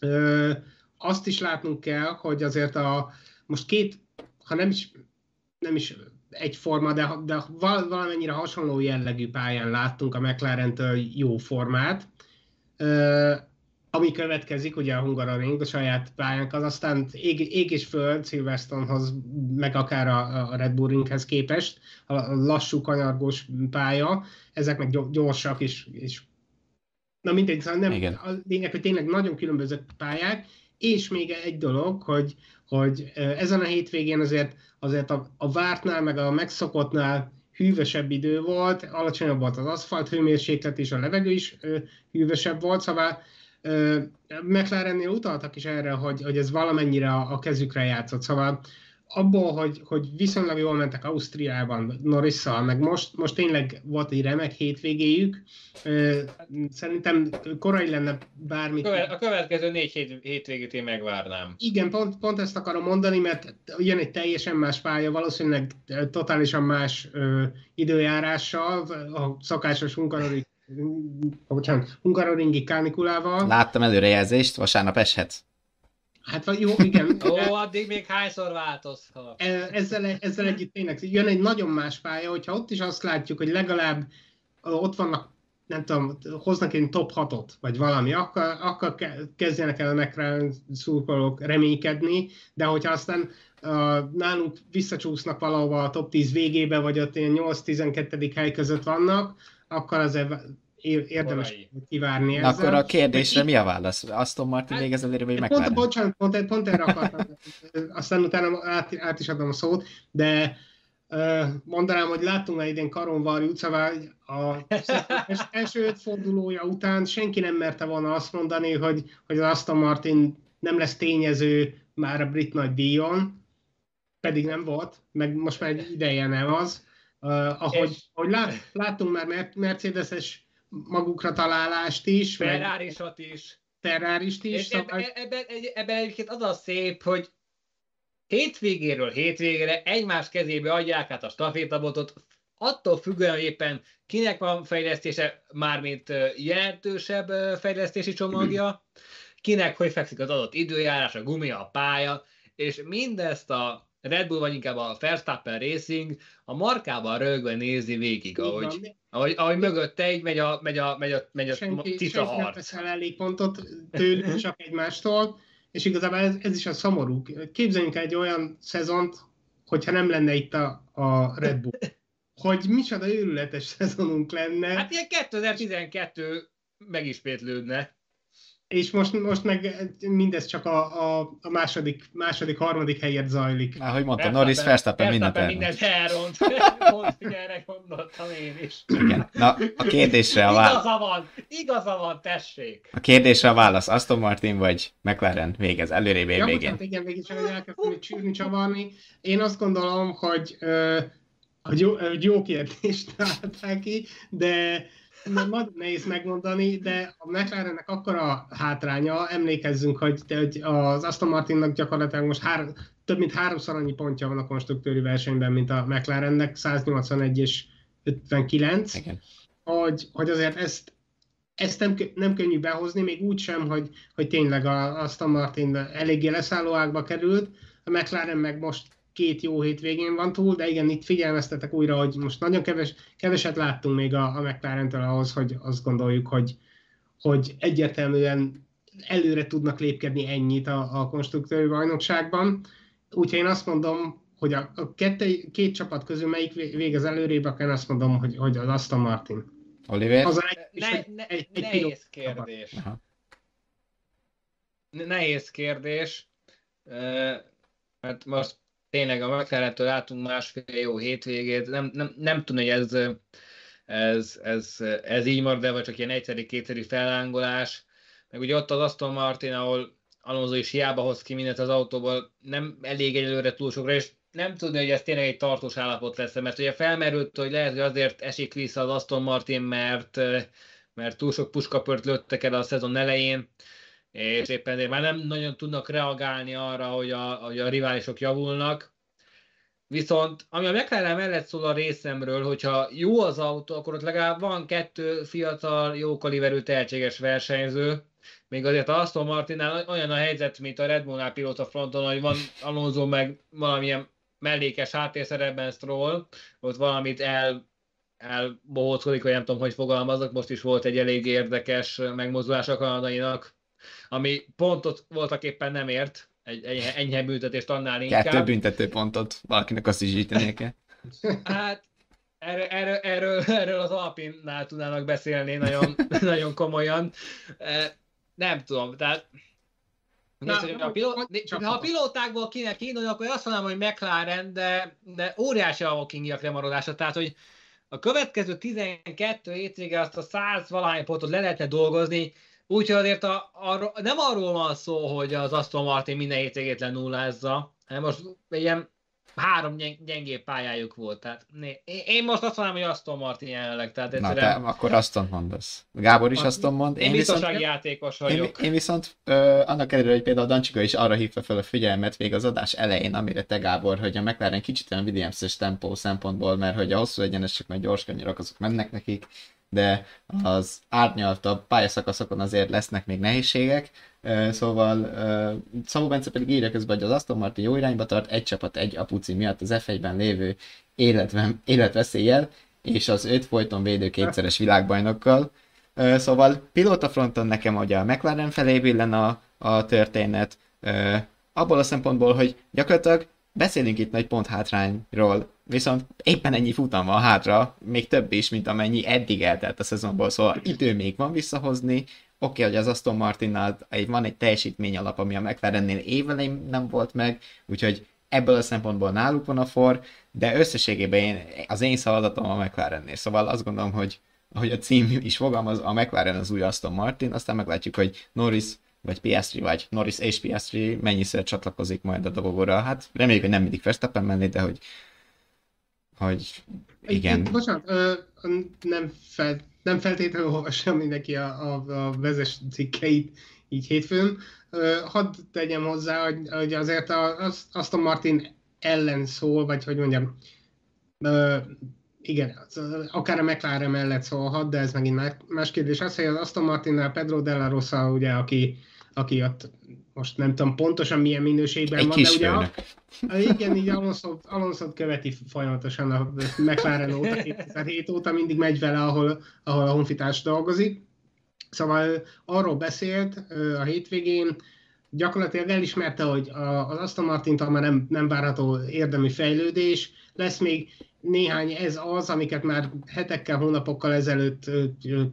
ö, azt is látnunk kell, hogy azért a most két, ha nem is, nem is egyforma, de, de valamennyire hasonló jellegű pályán láttunk a McLaren-től jó formát. Ö, ami következik, ugye a Hungaroring, a saját pályánk, az aztán ég, ég és föld Silverstonehoz, meg akár a, a Red Bull Ringhez képest, a lassú, kanyargós pálya, ezek meg gyorsak és, és na mindegy, szóval nem, Igen. a lényeg, hogy tényleg nagyon különböző pályák, és még egy dolog, hogy, hogy ezen a hétvégén azért, azért a, a vártnál, meg a megszokottnál hűvösebb idő volt, alacsonyabb volt az aszfalt hőmérséklet, és a levegő is hűvösebb volt, szóval McLarennél utaltak is erre, hogy, hogy ez valamennyire a, a kezükre játszott, szóval abból, hogy, hogy viszonylag jól mentek Ausztriában Norrisszal, meg most, most tényleg volt egy remek hétvégéjük, szerintem korai lenne bármit. A következő négy hét, hétvégét én megvárnám. Igen, pont, pont ezt akarom mondani, mert jön egy teljesen más pálya, valószínűleg totálisan más ö, időjárással, a szakásos munkanori bocsánat, Hungaroringi kánikulával. Láttam előrejelzést, vasárnap eshet. Hát vagy jó, igen. Ó, addig még hányszor változhat? E, ezzel, ezzel együtt tényleg jön egy nagyon más pálya, hogyha ott is azt látjuk, hogy legalább ott vannak, nem tudom, hoznak egy top 6-ot, vagy valami, akkor, akkor kezdjenek el a McLaren szurkolók reménykedni, de hogyha aztán uh, nálunk visszacsúsznak valahova a top 10 végébe, vagy ott ilyen 8-12. hely között vannak, akkor azért érdemes Korai. kivárni ezzel. Akkor a kérdésre mi a válasz? Aston Martin még ezzel vagy meg Pont, bocsánat, pont, pont erre akartam. Aztán utána át, át is adom a szót, de mondanám, hogy láttunk már idén Karonvari utcával, a első öt fordulója után senki nem merte volna azt mondani, hogy, hogy az Aston Martin nem lesz tényező már a brit nagy díjon, pedig nem volt, meg most már egy ideje nem az. Uh, ahogy, ahogy lát, láttunk már Mercedes-es magukra találást is. ferrari is. ferrari is. És szóval... ebben, ebben egyébként az a szép, hogy hétvégéről hétvégére egymás kezébe adják át a stafétabotot, attól függően éppen kinek van fejlesztése, mármint jelentősebb fejlesztési csomagja, kinek hogy fekszik az adott időjárás, a gumia, a pálya, és mindezt a Red Bull, vagy inkább a Verstappen Racing a markával rögve nézi végig, ahogy, ahogy, ahogy mögötte így megy a, megy a, megy a, megy a senki, tita senki harc. Senki elég pontot tőlük, csak egymástól, és igazából ez, ez is a szomorú. Képzeljünk egy olyan szezont, hogyha nem lenne itt a, a Red Bull. Hogy micsoda őrületes szezonunk lenne. Hát ilyen 2012 megismétlődne. És most, most meg mindez csak a, a, a második, második, harmadik helyet zajlik. Ahogy mondtam, Norris Verstappen mindent elront. mindent elront. Pont, erre gondoltam én is. Igen. Na, a kérdésre a válasz. Igaza van, igaza van, tessék. A kérdésre a válasz, Aston Martin vagy McLaren végez, előrébb év ja, végén. Hát igen, végig csak elkezdtem csűrni, csavarni. Én azt gondolom, hogy, hogy jó, jó kérdést találták ki, de nagyon nehéz megmondani, de a McLarennek akkora hátránya, emlékezzünk, hogy, hogy az Aston Martinnak gyakorlatilag most hár, több mint háromszor annyi pontja van a konstruktőri versenyben, mint a McLarennek, 181 és 59, Igen. Hogy, hogy azért ezt, ezt nem, nem könnyű behozni, még úgy sem, hogy, hogy tényleg a Aston Martin eléggé leszálló ágba került, a McLaren meg most két jó hétvégén van túl, de igen, itt figyelmeztetek újra, hogy most nagyon keves, keveset láttunk még a, a McLaren-től ahhoz, hogy azt gondoljuk, hogy, hogy egyértelműen előre tudnak lépkedni ennyit a, a konstruktőri bajnokságban. Úgyhogy én azt mondom, hogy a, a kette, két csapat közül melyik végez előrébb, akkor én azt mondom, hogy, hogy az Aston Martin. Oliver? Az egy, ne, ne, egy, egy nehéz kérdés. Aha. Nehéz kérdés, mert most tényleg a McLaren-től látunk másfél jó hétvégét, nem, nem, nem tudom, hogy ez, ez, ez, ez így marad, de vagy csak ilyen egyszeri-kétszeri fellángolás. Meg ugye ott az Aston Martin, ahol Alonso is hiába hoz ki mindent az autóból, nem elég előre túl sokra, és nem tudni, hogy ez tényleg egy tartós állapot lesz, mert ugye felmerült, hogy lehet, hogy azért esik vissza az Aston Martin, mert, mert túl sok puskapört lőttek el a szezon elején, és éppen már nem nagyon tudnak reagálni arra, hogy a, hogy a riválisok javulnak. Viszont ami a McLaren mellett szól a részemről, hogyha jó az autó, akkor ott legalább van kettő fiatal, jó kaliberű, tehetséges versenyző. Még azért a Aston Martinnál olyan a helyzet, mint a Red Bullnál pilóta fronton, hogy van Alonso meg valamilyen mellékes háttérszerepben Stroll, ott valamit el elbohóckodik, vagy nem tudom, hogy fogalmazok, most is volt egy elég érdekes megmozdulás a kanadainak, ami pontot voltak éppen nem ért, egy enyhe, enyhe büntetést annál inkább. Kettő büntető pontot, valakinek azt is zsítenie kell. Hát erről, erről, erről, erről az Alpinnál tudnának beszélni nagyon, nagyon komolyan. E, nem tudom, tehát Na, Nézd, a piló... ha a pilótákból kéne kiindulni, akkor azt mondanám, hogy McLaren, de, de óriási a walkingiak lemaradása. Tehát, hogy a következő 12 hétvége azt a 100 valahány pontot le lehetne dolgozni, úgyhogy azért a, a, nem arról van szó, hogy az Aston Martin minden hétvégét lenullázza, hanem most ilyen három gyengébb pályájuk volt. Tehát né, én most azt mondom, hogy Aston Martin jelenleg. Tehát egyszerűen... Na, te akkor Aston mondasz. Gábor is Aston mond. Én, én viszont, játékos vagyok. Én, én viszont ö, annak ellenére, hogy például Dancsika is arra hívta fel a figyelmet még az adás elején, amire te Gábor, hogy a McLaren kicsit olyan Williams-es tempó szempontból, mert hogy a hosszú egyenesek, meg gyors kanyarak, azok mennek nekik, de az árnyaltabb pályaszakaszokon azért lesznek még nehézségek, Szóval Szabó Bence pedig írja közben, hogy az Aston Martin jó irányba tart, egy csapat egy apuci miatt az F1-ben lévő életven, életveszéllyel, és az öt folyton védő kétszeres világbajnokkal. Szóval pilóta fronton nekem ugye a McLaren felé billen a, a történet, abból a szempontból, hogy gyakorlatilag beszélünk itt nagy pont hátrányról, viszont éppen ennyi futam van hátra, még több is, mint amennyi eddig eltelt a szezonból, szóval idő még van visszahozni, Oké, okay, hogy az Aston Martinnál van egy teljesítmény alap, ami a McLarennél évelején nem volt meg, úgyhogy ebből a szempontból náluk van a for, de összességében én, az én szavazatom a McLarennél. Szóval azt gondolom, hogy ahogy a cím is fogalmaz, a McLaren az új Aston Martin, aztán meglátjuk, hogy Norris vagy Piastri, vagy Norris és Piastri mennyiszer csatlakozik majd a dobogóra. Hát reméljük, hogy nem mindig Verstappen menni, de hogy, hogy igen. Bocsánat, ö, nem fel, nem feltétlenül olvassa mindenki a, a, a vezes cikkeit így hétfőn. Hadd tegyem hozzá, hogy, hogy azért a, azt a Martin ellen szól, vagy hogy mondjam, igen, akár a McLaren mellett szólhat, de ez megint más kérdés. Az, hogy az Aston Martinnál Pedro Della Rosa, ugye, aki, aki ott most nem tudom pontosan milyen minőségben Egy van, de ugye a, igen, így Alonso, Alonso követi folyamatosan a McLaren óta, 2007 óta mindig megy vele, ahol, ahol a honfitárs dolgozik. Szóval arról beszélt a hétvégén, gyakorlatilag elismerte, hogy az Aston martin már nem, nem várható érdemi fejlődés, lesz még néhány ez az, amiket már hetekkel, hónapokkal ezelőtt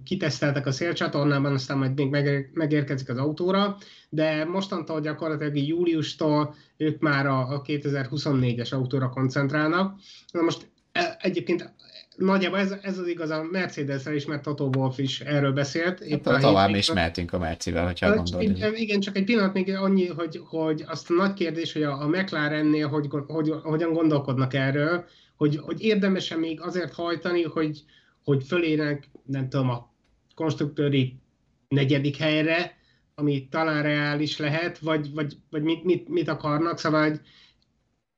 kiteszteltek a szélcsatornában, aztán majd még megérkezik az autóra, de mostantól gyakorlatilag júliustól ők már a 2024-es autóra koncentrálnak. Na most e, egyébként nagyjából ez, ez az igaz a Mercedes-re is, mert Toto Wolff is erről beszélt. Épp hát, tovább is mehetünk a Mercivel, hogyha gondolod. Igen, csak egy pillanat még annyi, hogy, hogy azt a nagy kérdés, hogy a, a McLarennél hogy, hogy, hogyan gondolkodnak erről, hogy, hogy érdemes-e még azért hajtani, hogy, hogy fölérnek, nem tudom, a konstruktőri negyedik helyre, ami talán reális lehet, vagy, vagy, vagy mit, mit, mit akarnak, szóval hogy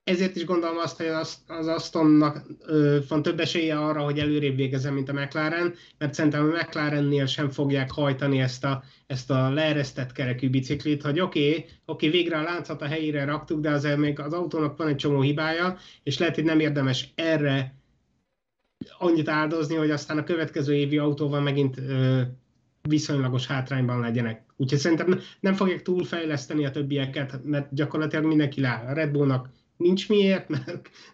ezért is gondolom azt, hogy az, Astonnak van több esélye arra, hogy előrébb végezzen, mint a McLaren, mert szerintem a McLarennél sem fogják hajtani ezt a, ezt a leeresztett kerekű biciklit, hogy oké, okay, oké, okay, végre a láncot a helyére raktuk, de azért még az autónak van egy csomó hibája, és lehet, hogy nem érdemes erre annyit áldozni, hogy aztán a következő évi autóval megint ö, viszonylagos hátrányban legyenek. Úgyhogy szerintem nem fogják túlfejleszteni a többieket, mert gyakorlatilag mindenki lá. A Red Bullnak nincs miért,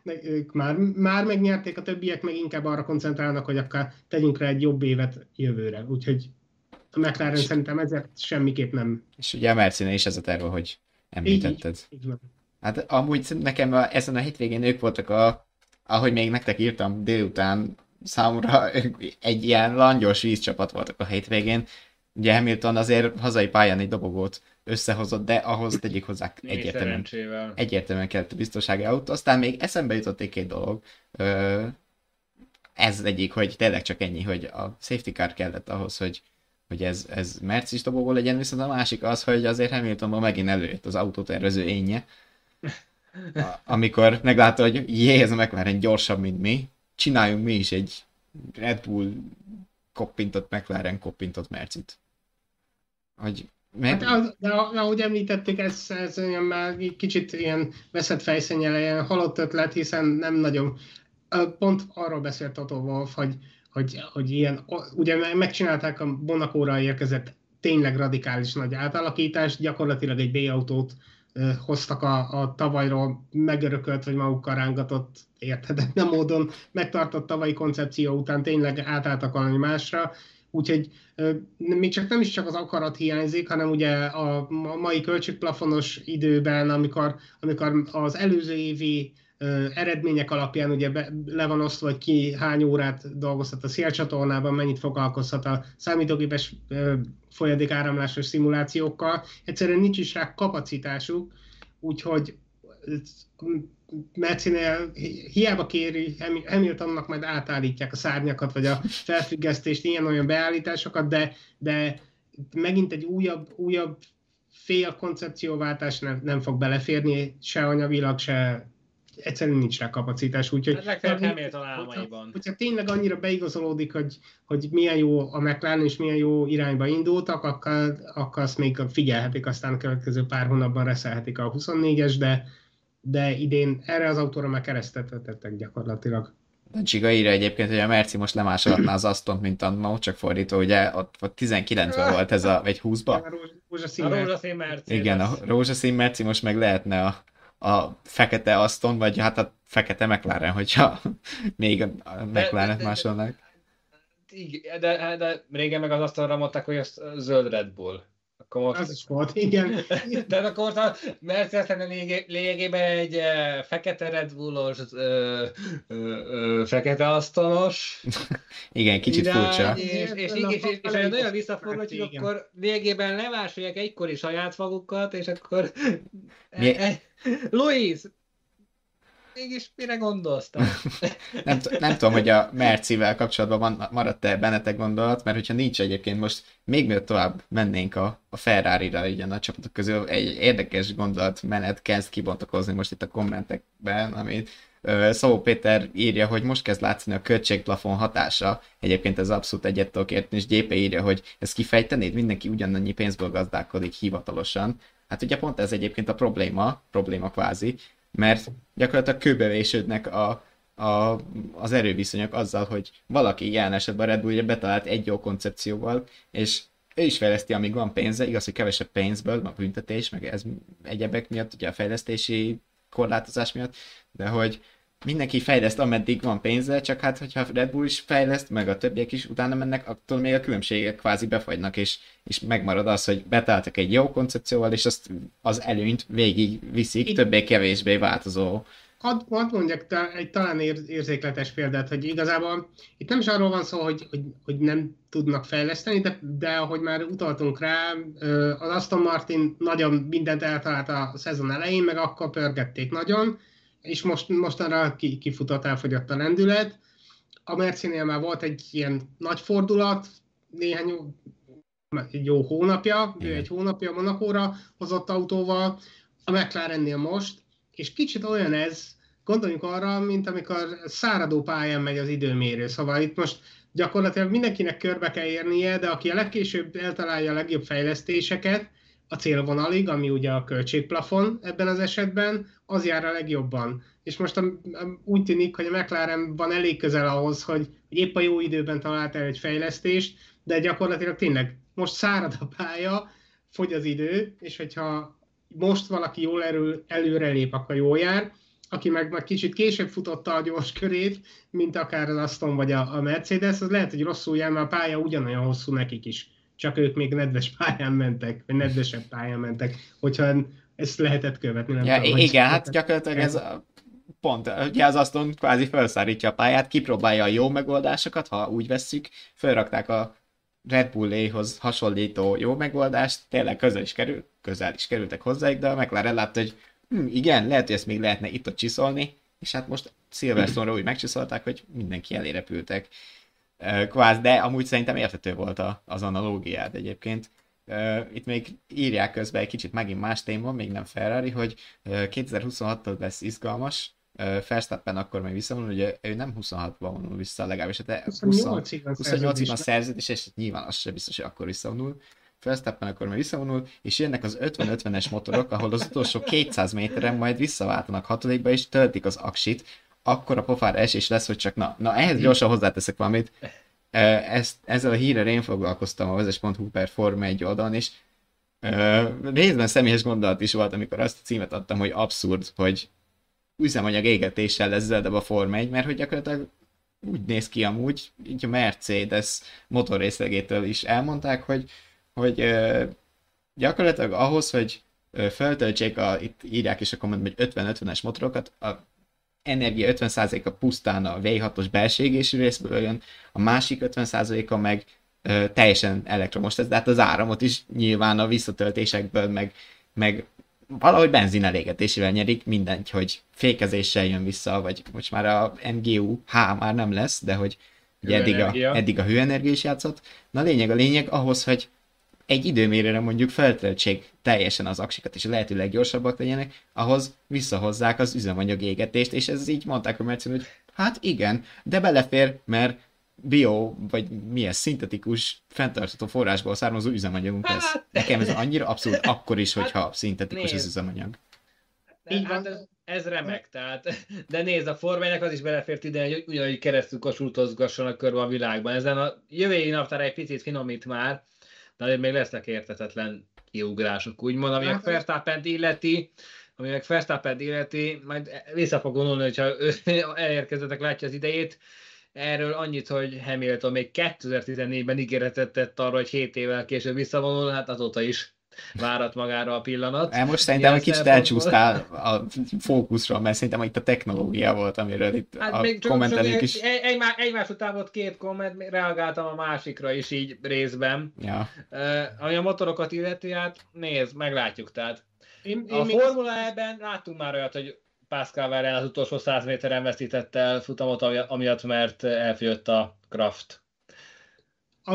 mert ők már, már megnyerték, a többiek meg inkább arra koncentrálnak, hogy akkor tegyünk rá egy jobb évet jövőre. Úgyhogy a McLaren és szerintem ezért semmiképp nem. És ugye a Mercinél is ez a terve, hogy említetted. Így, így Hát amúgy nekem a, ezen a hétvégén ők voltak a, ahogy még nektek írtam délután, számomra egy ilyen langyos vízcsapat voltak a hétvégén. Ugye Hamilton azért hazai pályán egy dobogót összehozott, de ahhoz tegyük hozzá egyértelműen, egyértelműen kellett a biztonsági autó. Aztán még eszembe jutott egy két dolog. Ez egyik, hogy tényleg csak ennyi, hogy a safety car kellett ahhoz, hogy, hogy ez, ez Mercedes dobogó legyen, viszont a másik az, hogy azért Hamiltonban megint előjött az autótervező énje, amikor meglátta, hogy jé, ez a McLaren gyorsabb, mint mi, csináljunk mi is egy Red Bull koppintott McLaren koppintott Mercit. Hogy meg... Hát, az, de ahogy említették, ez, ez olyan már kicsit ilyen veszett fejszennyel, ilyen halott ötlet, hiszen nem nagyon... Pont arról beszélt Otto Wolf, hogy, hogy, hogy ilyen, ugye megcsinálták a Bonakóra érkezett tényleg radikális nagy átalakítást, gyakorlatilag egy B-autót hoztak a, a tavalyról megörökölt, vagy magukkal rángatott érthetetlen módon megtartott tavalyi koncepció után tényleg átálltak valami másra, úgyhogy még csak nem is csak az akarat hiányzik, hanem ugye a mai költségplafonos időben, amikor, amikor az előző évi eredmények alapján ugye be, le van osztva, hogy ki hány órát dolgozhat a szélcsatornában, mennyit foglalkozhat a számítógépes folyadék áramlásos szimulációkkal. Egyszerűen nincs is rá kapacitásuk, úgyhogy Mercinél hiába kéri Hamiltonnak majd átállítják a szárnyakat, vagy a felfüggesztést, ilyen-olyan beállításokat, de, de megint egy újabb, újabb fél koncepcióváltás nem, nem fog beleférni, se anyagilag, se egyszerűen nincs rá kapacitás, úgyhogy... Hát. Hogyha, hogyha tényleg annyira beigazolódik, hogy, hogy milyen jó a McLaren és milyen jó irányba indultak, akkor, akkor azt még figyelhetik, aztán a következő pár hónapban reszelhetik a 24-es, de, de idén erre az autóra már keresztet vetettek gyakorlatilag. Csiga írja egyébként, hogy a Merci most lemásolhatná az Astont, mint annó, csak fordító, ugye ott, ott 19-ben volt ez a, vagy 20-ba? A rózsaszín, a rózsaszín Merci. Igen, a rózsaszín Merci most meg lehetne a, a fekete Aston, vagy hát a fekete McLaren, hogyha még a McLaren másolnak. Igen, de, de régen meg az Astonra mondták, hogy az zöld Red Bull. Most... Az is volt, igen. Tehát a Mercedes lényegében egy uh, fekete Red Bullos, uh, uh, uh, fekete asztalos. igen, kicsit irány, furcsa. És, és, és, és, és, és nagyon visszafordul, hogy akkor lényegében lemásolják egykori saját magukat, és akkor... Mi... E, e, Louise, mégis mire gondoltam? nem, nem tudom, hogy a Mercivel kapcsolatban maradt-e bennetek gondolat, mert hogyha nincs egyébként most, még mielőtt tovább mennénk a, a Ferrari-ra így a nagy csapatok közül, egy érdekes gondolat menet kezd kibontakozni most itt a kommentekben, amit Szabó Péter írja, hogy most kezd látszani a költségplafon hatása. Egyébként ez abszolút egyet tudok érteni, és Gyépe írja, hogy ezt kifejtenéd, mindenki ugyanannyi pénzből gazdálkodik hivatalosan. Hát ugye pont ez egyébként a probléma, probléma kvázi, mert gyakorlatilag kőbevésődnek a, a, az erőviszonyok azzal, hogy valaki jelen esetben Red Bull betalált egy jó koncepcióval, és ő is fejleszti, amíg van pénze, igaz, hogy kevesebb pénzből, a büntetés, meg ez egyebek miatt, ugye a fejlesztési korlátozás miatt, de hogy mindenki fejleszt, ameddig van pénze, csak hát, hogyha Red Bull is fejleszt, meg a többiek is utána mennek, attól még a különbségek kvázi befagynak, és, és megmarad az, hogy betaláltak egy jó koncepcióval, és azt az előnyt végig viszik, Itt... többé-kevésbé változó. Hadd, hadd mondjak egy talán érzékletes példát, hogy igazából itt nem is arról van szó, hogy, hogy, hogy nem tudnak fejleszteni, de, de ahogy már utaltunk rá, az Aston Martin nagyon mindent eltalált a szezon elején, meg akkor pörgették nagyon, és most, mostanra kifutott, elfogyott a lendület. A Mercinél már volt egy ilyen nagy fordulat, néhány egy jó hónapja, ő egy hónapja Monakóra hozott autóval, a McLarennél most, és kicsit olyan ez, gondoljunk arra, mint amikor száradó pályán megy az időmérő. Szóval itt most gyakorlatilag mindenkinek körbe kell érnie, de aki a legkésőbb eltalálja a legjobb fejlesztéseket, a célvonalig, ami ugye a költségplafon ebben az esetben, az jár a legjobban. És most a, a, úgy tűnik, hogy a McLaren van elég közel ahhoz, hogy, hogy épp a jó időben talált el egy fejlesztést, de gyakorlatilag tényleg most szárad a pálya, fogy az idő, és hogyha most valaki jól erő, előrelép, akkor jól jár, aki meg, meg kicsit később futotta a gyors körét, mint akár az Aston vagy a, a Mercedes, az lehet, hogy rosszul jár, mert a pálya ugyanolyan hosszú nekik is. Csak ők még nedves pályán mentek, vagy nedvesebb pályán mentek, hogyha ezt lehetett követni. Nem ja, tudom, igen, hát gyakorlatilag ez a pont, ugye az Aston kvázi felszárítja a pályát, kipróbálja a jó megoldásokat, ha úgy vesszük, felrakták a Red Bulléhoz hasonlító jó megoldást, tényleg közel is kerül, közel is kerültek hozzájuk, de a McLaren látta, hogy hm, igen, lehet, hogy ezt még lehetne itt-ott csiszolni, és hát most Silverstone-ra úgy megcsiszolták, hogy mindenki elé repültek. Kvázi, de amúgy szerintem érthető volt a, az analógiád egyébként. Itt még írják közben egy kicsit megint más téma, még nem Ferrari, hogy 2026-tól lesz izgalmas, Verstappen akkor még visszavonul, ugye ő nem 26-ban vonul vissza, legalábbis de 28-ban 28 van szerződés, és nyilván az sem biztos, hogy akkor visszavonul. Verstappen akkor már visszavonul, és jönnek az 50-50-es motorok, ahol az utolsó 200 méteren majd visszaváltanak hatodikba, és töltik az aksit, akkor a pofár esés lesz, hogy csak na, na ehhez gyorsan hozzáteszek valamit. Ezt, ezzel a hírrel én foglalkoztam a vezes.hu per Forma 1 oldalon, és uh, részben személyes gondolat is volt, amikor azt a címet adtam, hogy abszurd, hogy üzemanyag égetéssel lesz zöldebb a Forma 1, mert hogy gyakorlatilag úgy néz ki amúgy, így a Mercedes motorrészlegétől is elmondták, hogy, hogy gyakorlatilag ahhoz, hogy feltöltsék, a, itt írják is a kommentben, hogy 50-50-es motorokat, a energia 50%-a pusztán a V6-os belségésű részből jön, a másik 50%-a meg ö, teljesen elektromos, de hát az áramot is nyilván a visszatöltésekből, meg, meg valahogy benzin elégetésével nyerik, mindegy, hogy fékezéssel jön vissza, vagy most már a MGU H már nem lesz, de hogy ugye eddig a, eddig a hőenergia is játszott. Na lényeg a lényeg, ahhoz, hogy egy időmérőre mondjuk feltöltsék teljesen az aksikat, és a lehető leggyorsabbak legyenek, ahhoz visszahozzák az üzemanyag égetést, és ez így mondták a Mercedes, hogy hát igen, de belefér, mert bio, vagy milyen szintetikus, fenntartható forrásból származó üzemanyagunk lesz. Hát, Nekem ez annyira abszolút akkor is, hogyha szintetikus az üzemanyag. Így van. Hát ez remek, tehát, de nézd, a formájának az is belefért ide, hogy ugyanúgy keresztül kosultozgassanak körbe a világban. Ezen a jövő évi naptára egy picit finomít már, de még lesznek értetetlen kiugrások, úgymond, ami a hát, verstappen illeti, ami meg verstappen illeti, majd vissza fog gondolni, hogyha elérkezetek látja az idejét, Erről annyit, hogy Hamilton még 2014-ben ígéretet tett arra, hogy 7 évvel később visszavonul, hát azóta is várat magára a pillanat. El most szerintem egy kicsit elcsúsztál a fókuszról, mert szerintem itt a technológia volt, amiről itt hát a még kommentelők is... Egy, egy, egymás után volt két komment, reagáltam a másikra is így részben. Ja. Uh, ami a motorokat illeti, hát nézd, meglátjuk, tehát én, én a Formula E-ben láttunk már olyat, hogy Pascal Verren az utolsó 100 méteren veszítette el futamot, amiatt, mert elfőtt a Kraft.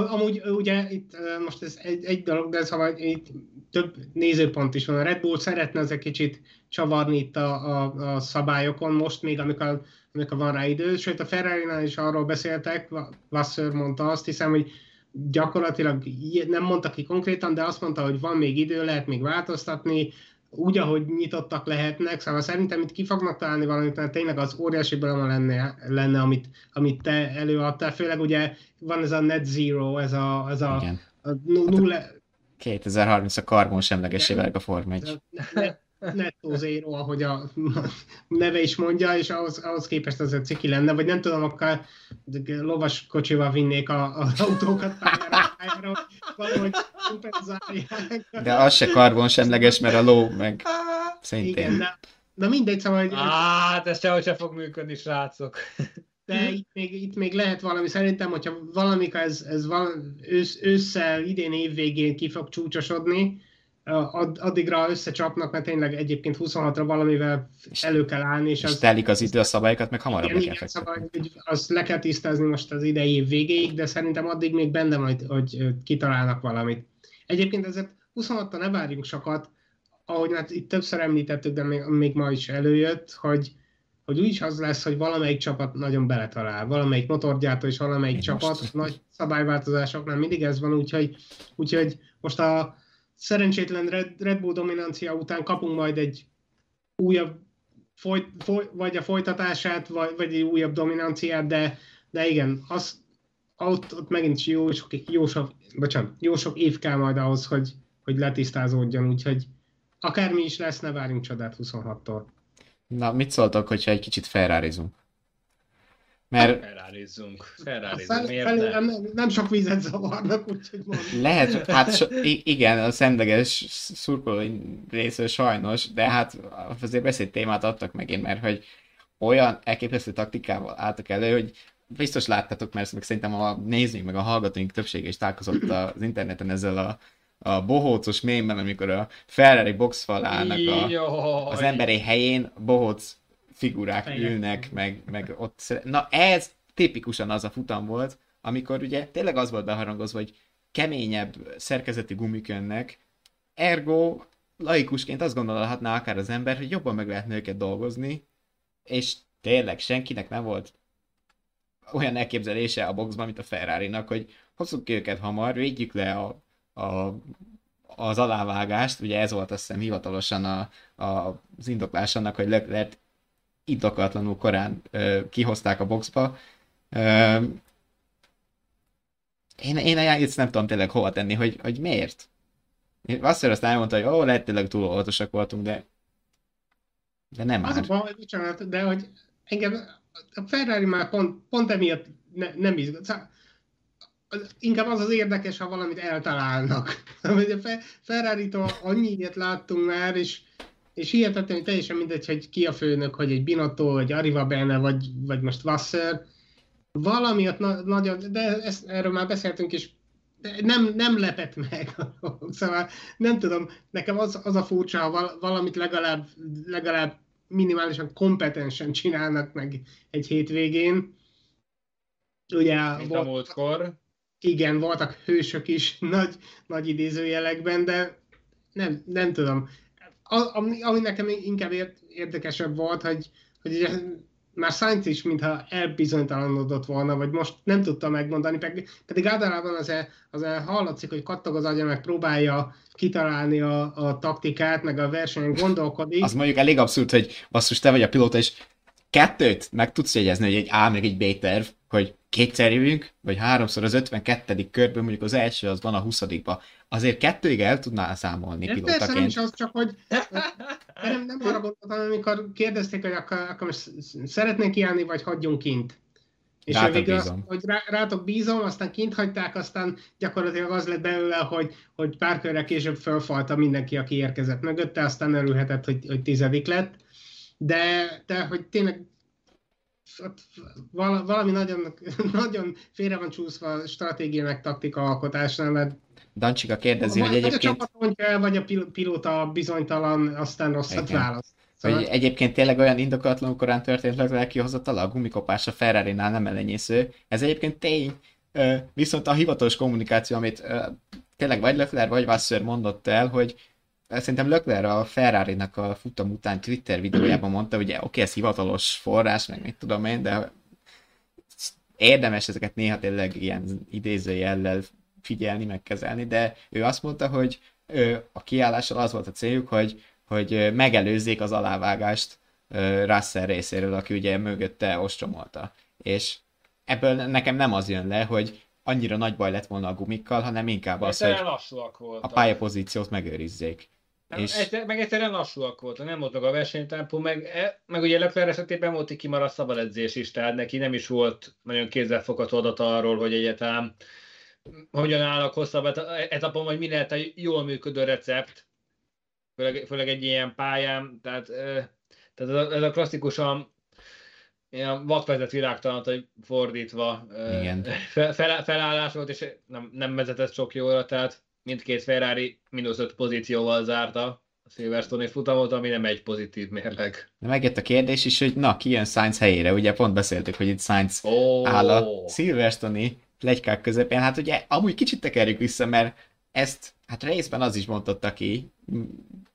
Amúgy ugye itt most ez egy, egy dolog, de szóval itt több nézőpont is van. A Red Bull szeretne ezek kicsit csavarni itt a, a, a szabályokon most még, amikor, amikor van rá idő. Sőt, a ferrari is arról beszéltek, Vasseur mondta azt hiszem, hogy gyakorlatilag nem mondta ki konkrétan, de azt mondta, hogy van még idő, lehet még változtatni, úgy, ahogy nyitottak lehetnek, szóval szerintem itt ki fognak találni valamit, mert tényleg az óriási belema lenne, lenne amit, amit te előadtál, főleg ugye van ez a net zero, ez a, ez a, Igen. a nulla... 2030 a karbon semlegesével a Form 1 netto zero, ahogy a neve is mondja, és ahhoz, ahhoz képest az egy ciki lenne, vagy nem tudom, akkor lovas kocsival vinnék a, az autókat pályára, pályára valahogy De az se karbon semleges, mert a ló meg szintén. Igen, de, de mindegy, szóval... Hogy... Hát, ez sehogy sem fog működni, srácok. De itt még, itt még lehet valami, szerintem, hogyha valamikor ez, ez val, ősz, ősszel, idén év végén ki fog csúcsosodni, addigra összecsapnak, mert tényleg egyébként 26-ra valamivel elő kell állni. És, és az, telik az idő a szabályokat, meg hamarabb igen, igen, szabály, azt le kell tisztázni most az idei év végéig, de szerintem addig még benne majd, hogy kitalálnak valamit. Egyébként ezért 26-ra ne várjunk sokat, ahogy hát itt többször említettük, de még, még ma is előjött, hogy, hogy úgyis az lesz, hogy valamelyik csapat nagyon beletalál, valamelyik motorgyártó és valamelyik Én csapat, most... nagy szabályváltozásoknál mindig ez van, úgyhogy, úgyhogy most a szerencsétlen Red, Red Bull dominancia után kapunk majd egy újabb foly, foly, vagy a folytatását, vagy, vagy egy újabb dominanciát, de, de igen, az, ott, ott megint jó sok, jó, sok, bocsánat, jó sok év kell majd ahhoz, hogy, hogy letisztázódjon, úgyhogy akármi is lesz, ne várjunk csodát 26-tól. Na, mit szóltok, hogyha egy kicsit ferrarizunk? Mert... Ferrarizunk. Ferrarizunk. Fel, fel, nem, nem sok vizet zavarnak, úgyhogy mondom. Lehet, hát so, igen, a szemleges szurkolói részről sajnos, de hát azért beszéd témát adtak megint, mert hogy olyan elképesztő taktikával álltak elő, hogy biztos láttátok, mert meg szerintem a nézőink, meg a hallgatóink többsége is találkozott az interneten ezzel a, a bohócos mémben, amikor a Ferrari boxfal állnak a, az emberi helyén, bohóc figurák Fejek. ülnek, meg, meg ott... Na ez tipikusan az a futam volt, amikor ugye tényleg az volt beharangozva, hogy keményebb szerkezeti gumik jönnek, ergo laikusként azt gondolhatná akár az ember, hogy jobban meg lehetne őket dolgozni, és tényleg senkinek nem volt olyan elképzelése a boxban, mint a Ferrari-nak, hogy hozzuk ki őket hamar, védjük le a, a, az alávágást, ugye ez volt azt hiszem hivatalosan a, a, az indoklás annak, hogy lehet indokatlanul korán ö, kihozták a boxba. Ö, én, én ezt nem tudom tényleg hova tenni, hogy, hogy miért. Vasszor azt elmondta, hogy ó, lehet tényleg túl óvatosak voltunk, de de nem már. Az a baj, bocsánat, de hogy engem a Ferrari már pont, pont emiatt ne, nem izgat. Szóval, inkább az az érdekes, ha valamit eltalálnak. a Ferrari-tól annyi ilyet láttunk már, és és hihetetlen, hogy teljesen mindegy, hogy ki a főnök, hogy egy Binotto, vagy Arriva Bene, vagy, vagy most Wasser, valami ott na- nagyon, de ezt, erről már beszéltünk is, nem, nem lepett meg. szóval nem tudom, nekem az, az a furcsa, ha valamit legalább, legalább minimálisan kompetensen csinálnak meg egy hétvégén. Ugye, Mint volt, a múltkor. Igen, voltak hősök is nagy, nagy idézőjelekben, de nem, nem tudom ami, ami nekem inkább érdekesebb volt, hogy, hogy ugye már Sainz is mintha elbizonytalanodott volna, vagy most nem tudta megmondani, pedig, pedig általában az el, az el hallatszik, hogy kattog az agya, meg próbálja kitalálni a, a taktikát, meg a versenyen gondolkodik. Az mondjuk elég abszurd, hogy basszus, te vagy a pilóta, és kettőt meg tudsz jegyezni, hogy egy A meg egy B terv, hogy kétszer jövünk, vagy háromszor az 52. körben, mondjuk az első az van a 20 Azért kettőig el tudnál számolni pilótaként. Persze nem is az, csak hogy nem, nem arra gondoltam, amikor kérdezték, hogy akkor, akkor most szeretnék kiállni, vagy hagyjunk kint. És rátok bízom. hogy rá, rátok bízom, aztán kint hagyták, aztán gyakorlatilag az lett belőle, hogy, hogy pár körre később fölfalta mindenki, aki érkezett mögötte, aztán örülhetett, hogy, hogy tizedik lett. De, de hogy tényleg valami nagyon, nagyon félre van csúszva stratégia meg taktika alkotásnál, mert Dancsika kérdezi, hogy egyébként... Vagy a csapat el, vagy a pilóta bizonytalan, aztán rosszat Igen. választ. Szóval... Hogy egyébként tényleg olyan indokolatlanul korán történt Leclerc kihozatala, a gumikopás a Ferrari-nál nem ellenyésző. Ez egyébként tény, viszont a hivatalos kommunikáció, amit tényleg vagy Leclerc, vagy Wasser mondott el, hogy szerintem Leclerc a Ferrari-nak a futam után Twitter videójában mondta, hogy oké, okay, ez hivatalos forrás, meg mit tudom én, de érdemes ezeket néha tényleg ilyen idézőjellel figyelni, megkezelni, de ő azt mondta, hogy ő, a kiállással az volt a céljuk, hogy, hogy megelőzzék az alávágást Russell részéről, aki ugye mögötte ostromolta. És ebből nekem nem az jön le, hogy annyira nagy baj lett volna a gumikkal, hanem inkább az, hogy a pályapozíciót megőrizzék. Nem, és... egyszer, meg egyszerűen lassúak voltak, nem volt meg a versenytempó, meg, e, meg ugye Leclerc esetében volt egy kimaradt szabad edzés is, tehát neki nem is volt nagyon kézzelfogható adata arról, hogy egyáltalán hogyan állnak hosszabb etapon, vagy mi lehet egy jól működő recept, főleg, főleg egy ilyen pályán, tehát, tehát ez, a, ez a klasszikusan ilyen vakvezet világtalanat, hogy fordítva Igen. Fel, felállás volt, és nem, nem vezetett sok jóra, tehát mindkét Ferrari mínusz öt pozícióval zárta a Silverstone-i futamot, ami nem egy pozitív mérleg. De megjött a kérdés is, hogy na, ki jön Sainz helyére, ugye pont beszéltük, hogy itt Sainz oh. áll a Silverstone-i plegykák közepén. Hát ugye amúgy kicsit tekerjük vissza, mert ezt hát részben az is mondta ki,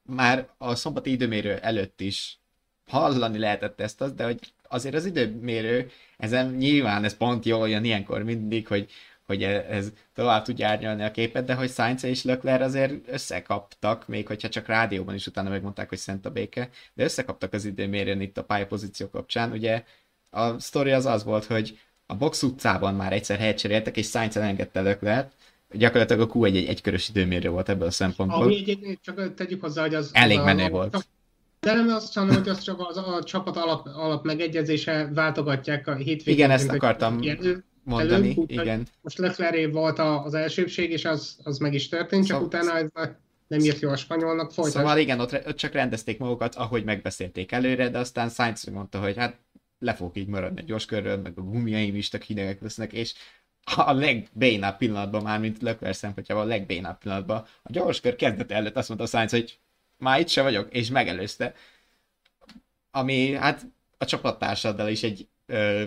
már a szombati időmérő előtt is hallani lehetett ezt, az, de hogy azért az időmérő, ezen nyilván ez pont jól jön ilyenkor mindig, hogy, hogy e- ez tovább tudja árnyalni a képet, de hogy Sainz és Leclerc azért összekaptak, még hogyha csak rádióban is utána megmondták, hogy szent a béke, de összekaptak az időmérőn itt a pályapozíció kapcsán. Ugye a sztori az az volt, hogy a box utcában már egyszer helyet cseréltek, és Sainz elengedte Leclerc, gyakorlatilag a Q1 egy egykörös időmérő volt ebből a szempontból. Ami egyébként csak tegyük hozzá, hogy az... Elég az menő a, volt. De nem azt mondom, hogy az csak az, a csapat alap, alap megegyezése váltogatják a hétvégén. Igen, ezt akartam ilyen, mondani, előbb, úgy, igen. Most Leclerc volt az elsőbség, és az, az meg is történt, csak Szó- utána ez nem írt jó a spanyolnak, folytasd. Szóval igen, ott, ott csak rendezték magukat, ahogy megbeszélték előre, de aztán Sainz mondta, hogy hát le fogok így maradni a gyorskörről, meg a gumiaim is tök hidegek lesznek, és a legbénább pillanatban már, mint Leclerc szempontjában a legbénább pillanatban, a gyorskör kezdete előtt azt mondta Sainz, hogy már itt se vagyok, és megelőzte. Ami hát a csapattársaddal is egy ö,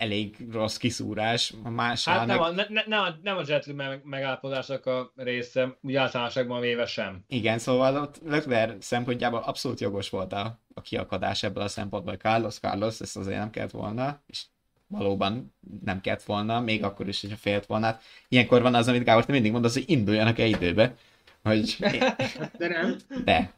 elég rossz kiszúrás. A másának... Hát nem a, ne, ne, a, nem a gentleman megállapodásnak a része, úgy általánosságban véve sem. Igen, szóval ott Leclerc szempontjából abszolút jogos volt a, a kiakadás ebből a szempontból. Carlos, Carlos, ezt azért nem kellett volna, és valóban nem kellett volna, még akkor is, hogyha félt volna. Hát ilyenkor van az, amit Gábor, te mindig mondasz, hogy induljanak-e időbe. Hogy... De nem. De.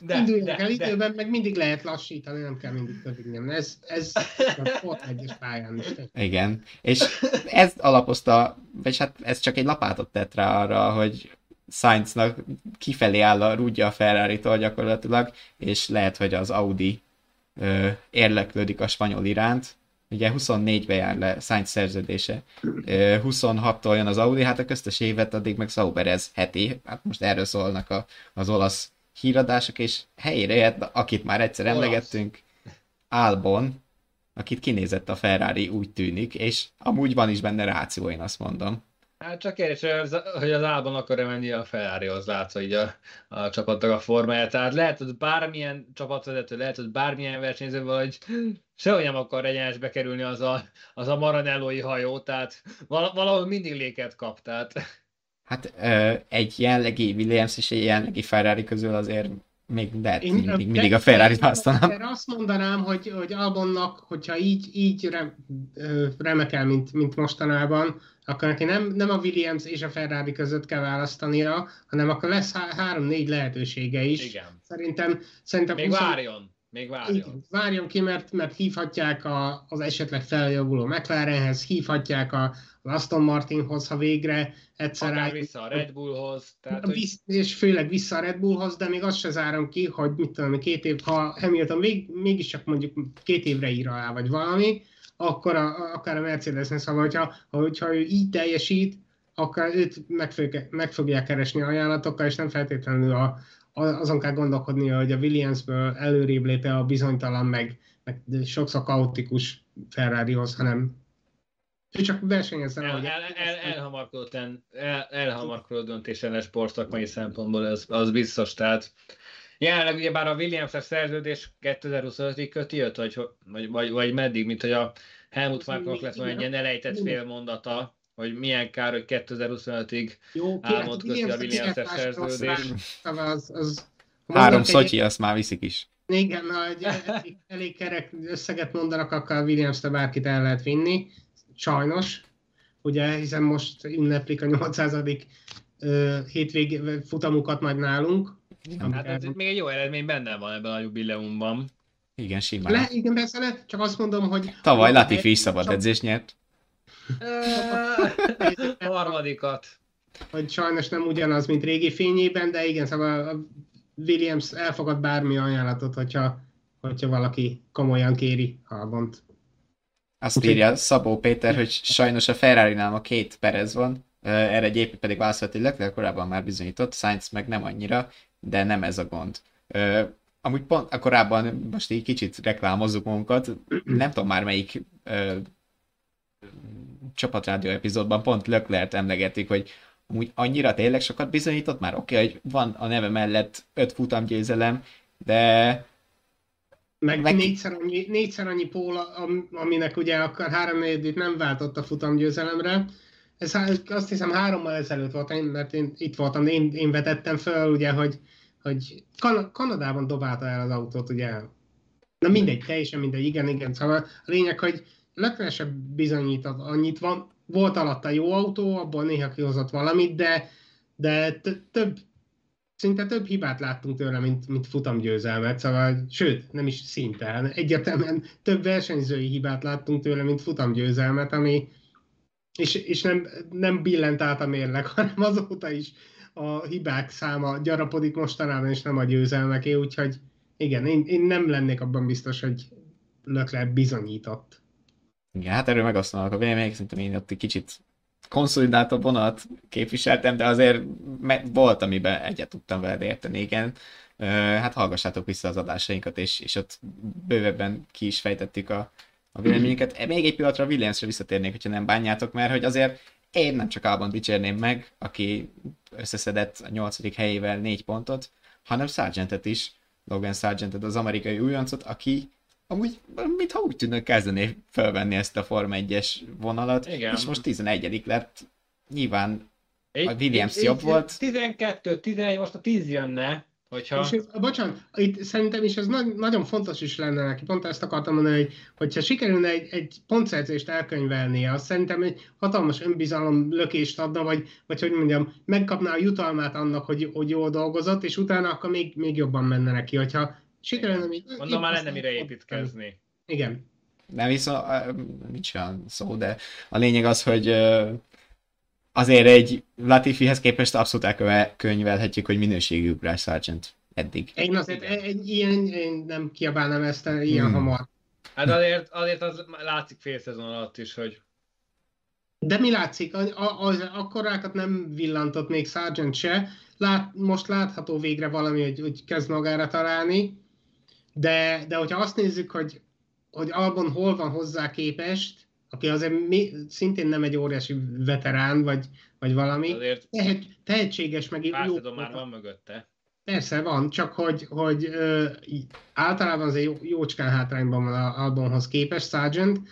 De, Induljanak el időben, meg mindig lehet lassítani, nem kell mindig többig Ez, ez a sport egyes pályán is. Igen. És ez alapozta, vagy hát ez csak egy lapátot tett rá arra, hogy Sainznak kifelé áll a rúdja a Ferrari-tól gyakorlatilag, és lehet, hogy az Audi ö, érleklődik a spanyol iránt. Ugye 24-be jár le Sainz szerződése. Ö, 26-tól jön az Audi, hát a köztes évet addig meg Sauber ez heti. Hát most erről szólnak a, az olasz híradások, és helyére jött, akit már egyszer Olasz. emlegettünk, Albon, akit kinézett a Ferrari, úgy tűnik, és amúgy van is benne ráció, én azt mondom. Hát csak kérdés, hogy az, álban akar-e menni a Ferrarihoz, látszva így a, a csapatnak a formáját. Tehát lehet, hogy bármilyen csapatvezető, lehet, hogy bármilyen versenyző, vagy sehogy nem akar egyenesbe kerülni az a, az a Maranellói hajó, tehát val- valahol mindig léket kap, tehát Hát egy jelenlegi Williams és egy jelenlegi Ferrari közül azért még lehet, Én- mindig, mindig a Ferrari-t választanám. Erre azt mondanám, hogy, hogy Albonnak, hogyha így, így rem, remekel, mint, mint mostanában, akkor neki nem, nem a Williams és a Ferrari között kell választania, hanem akkor lesz há- három-négy lehetősége is. igen. Szerintem, szerintem Még 20 várjon, még várjon. Igen, várjon ki, mert, mert hívhatják a, az esetleg feljavuló McLarenhez, hívhatják a, az Aston Martinhoz, ha végre egyszer Akár vissza a Red Bullhoz, tehát hogy Visz, és főleg vissza a Red Bullhoz, de még azt se zárom ki, hogy mit tudom, két év, ha Hamilton még, mégiscsak mondjuk két évre ír alá, vagy valami, akkor a, akár a Mercedesnek szóval, hogyha, hogyha ő így teljesít, akkor őt meg, fogják- meg fogják keresni ajánlatokkal, és nem feltétlenül a, azon kell gondolkodnia, hogy a Williamsből előrébb léte a bizonytalan, meg, meg sokszor kaotikus Ferrarihoz, hanem ő csak versenyezzen, el, ahogy el, el, elhamarkodott, el, el, elhamarkodott döntés lenne sportszakmai szempontból, az, az biztos, tehát jelenleg ugye bár a Williams-es szerződés 2025-ig köti őt, vagy, vagy, vagy, vagy meddig, mint hogy a Helmut Marknak lett volna egy ilyen elejtett félmondata, hogy milyen kár, hogy 2025-ig Jó, álmot köti a Williams-es szerződés. Az, az, ha Három Szocsi, azt már viszik is. Igen, na, egy elég, elég kerek összeget mondanak, akkor a williams bárkit el lehet vinni. Sajnos. Ugye, hiszen most ünneplik a 800. ö, hétvég futamukat majd nálunk. Hát ez még egy jó eredmény benne van ebben a jubileumban. Igen, simán. Le, igen, persze, le, csak azt mondom, hogy... Tavaly Latifi is szabad edzést nyert. Harmadikat. hogy sajnos nem ugyanaz, mint régi fényében, de igen, szóval a Williams elfogad bármi ajánlatot, hogyha, hogyha valaki komolyan kéri Albont. Azt írja Szabó Péter, hogy sajnos a Ferrari-nál a két Perez van, erre egy pedig válaszolt, hogy Leclerc korábban már bizonyított, Sainz meg nem annyira, de nem ez a gond. Amúgy pont a korábban, most így kicsit reklámozzuk magunkat, nem tudom már melyik csapatrádió epizódban pont Leclerc emlegetik, hogy amúgy annyira tényleg sokat bizonyított már, oké, okay, hogy van a neve mellett öt futamgyőzelem, de Meg, Meg-. Négyszer, annyi, négyszer annyi póla, am- aminek ugye akkor három nem váltott a futamgyőzelemre. Ez azt hiszem hárommal ezelőtt volt, én, mert én itt voltam, én, én vetettem föl, ugye, hogy, hogy kan- Kanadában dobálta el az autót, ugye? Na mindegy, teljesen mindegy, igen, igen. Szóval a lényeg, hogy Leclerc sem bizonyított annyit van, volt alatta jó autó, abból néha kihozott valamit, de, de több, szinte több hibát láttunk tőle, mint, mint futamgyőzelmet, szóval, sőt, nem is szinte, egyértelműen több versenyzői hibát láttunk tőle, mint futamgyőzelmet, ami, és, és nem, nem billent át a mérleg, hanem azóta is a hibák száma gyarapodik mostanában, és nem a győzelmeké, úgyhogy igen, én, én nem lennék abban biztos, hogy Leclerc bizonyított. Igen, hát erről megosztanak a vélemények, szerintem én ott egy kicsit konszolidáltabb vonat képviseltem, de azért volt, amiben egyet tudtam veled érteni, igen. Hát hallgassátok vissza az adásainkat, és, és ott bővebben ki is fejtettük a, a véleményeket. Még egy pillanatra Williamsre visszatérnék, hogyha nem bánjátok, mert hogy azért én nem csak Albon dicsérném meg, aki összeszedett a nyolcadik helyével négy pontot, hanem Sargentet is, Logan Sargentet, az amerikai újoncot, aki amúgy, mintha úgy tűnök kezdené felvenni ezt a Form 1-es vonalat, Igen. és most 11 lett. Nyilván a Williams jobb volt. 12, 11, most a 10 jönne, Hogyha... És ez, bocsánat, itt szerintem is ez nagy, nagyon fontos is lenne neki, pont ezt akartam mondani, hogy hogyha sikerülne egy, egy pontszerzést elkönyvelnie, azt szerintem egy hatalmas önbizalom lökést adna, vagy, vagy hogy mondjam, megkapná a jutalmát annak, hogy, hogy jól dolgozott, és utána akkor még, még jobban menne neki, hogyha sikerülne még... Mondom, már lenne mire építkezni. Igen. Nem viszont, nincs olyan szó, de a lényeg az, hogy azért egy Latifihez képest abszolút elkönyvelhetjük, hogy minőségi ugrás Sargent eddig. Én azért egy ilyen, én nem kiabálnám ezt ilyen hmm. hamar. Hát azért, azért az látszik fél szezon alatt is, hogy de mi látszik? Az, az, akkorákat nem villantott még Sargent se. Lát, most látható végre valami, hogy, hogy kezd magára találni. De, de hogyha azt nézzük, hogy, hogy Albon hol van hozzá képest, aki azért mi, szintén nem egy óriási veterán, vagy, vagy valami. Azért tehet, tehetséges, meg jó. már van mögötte. Persze van, csak hogy, hogy ö, általában azért jó, jócskán hátrányban van a Albonhoz képest, Sargent,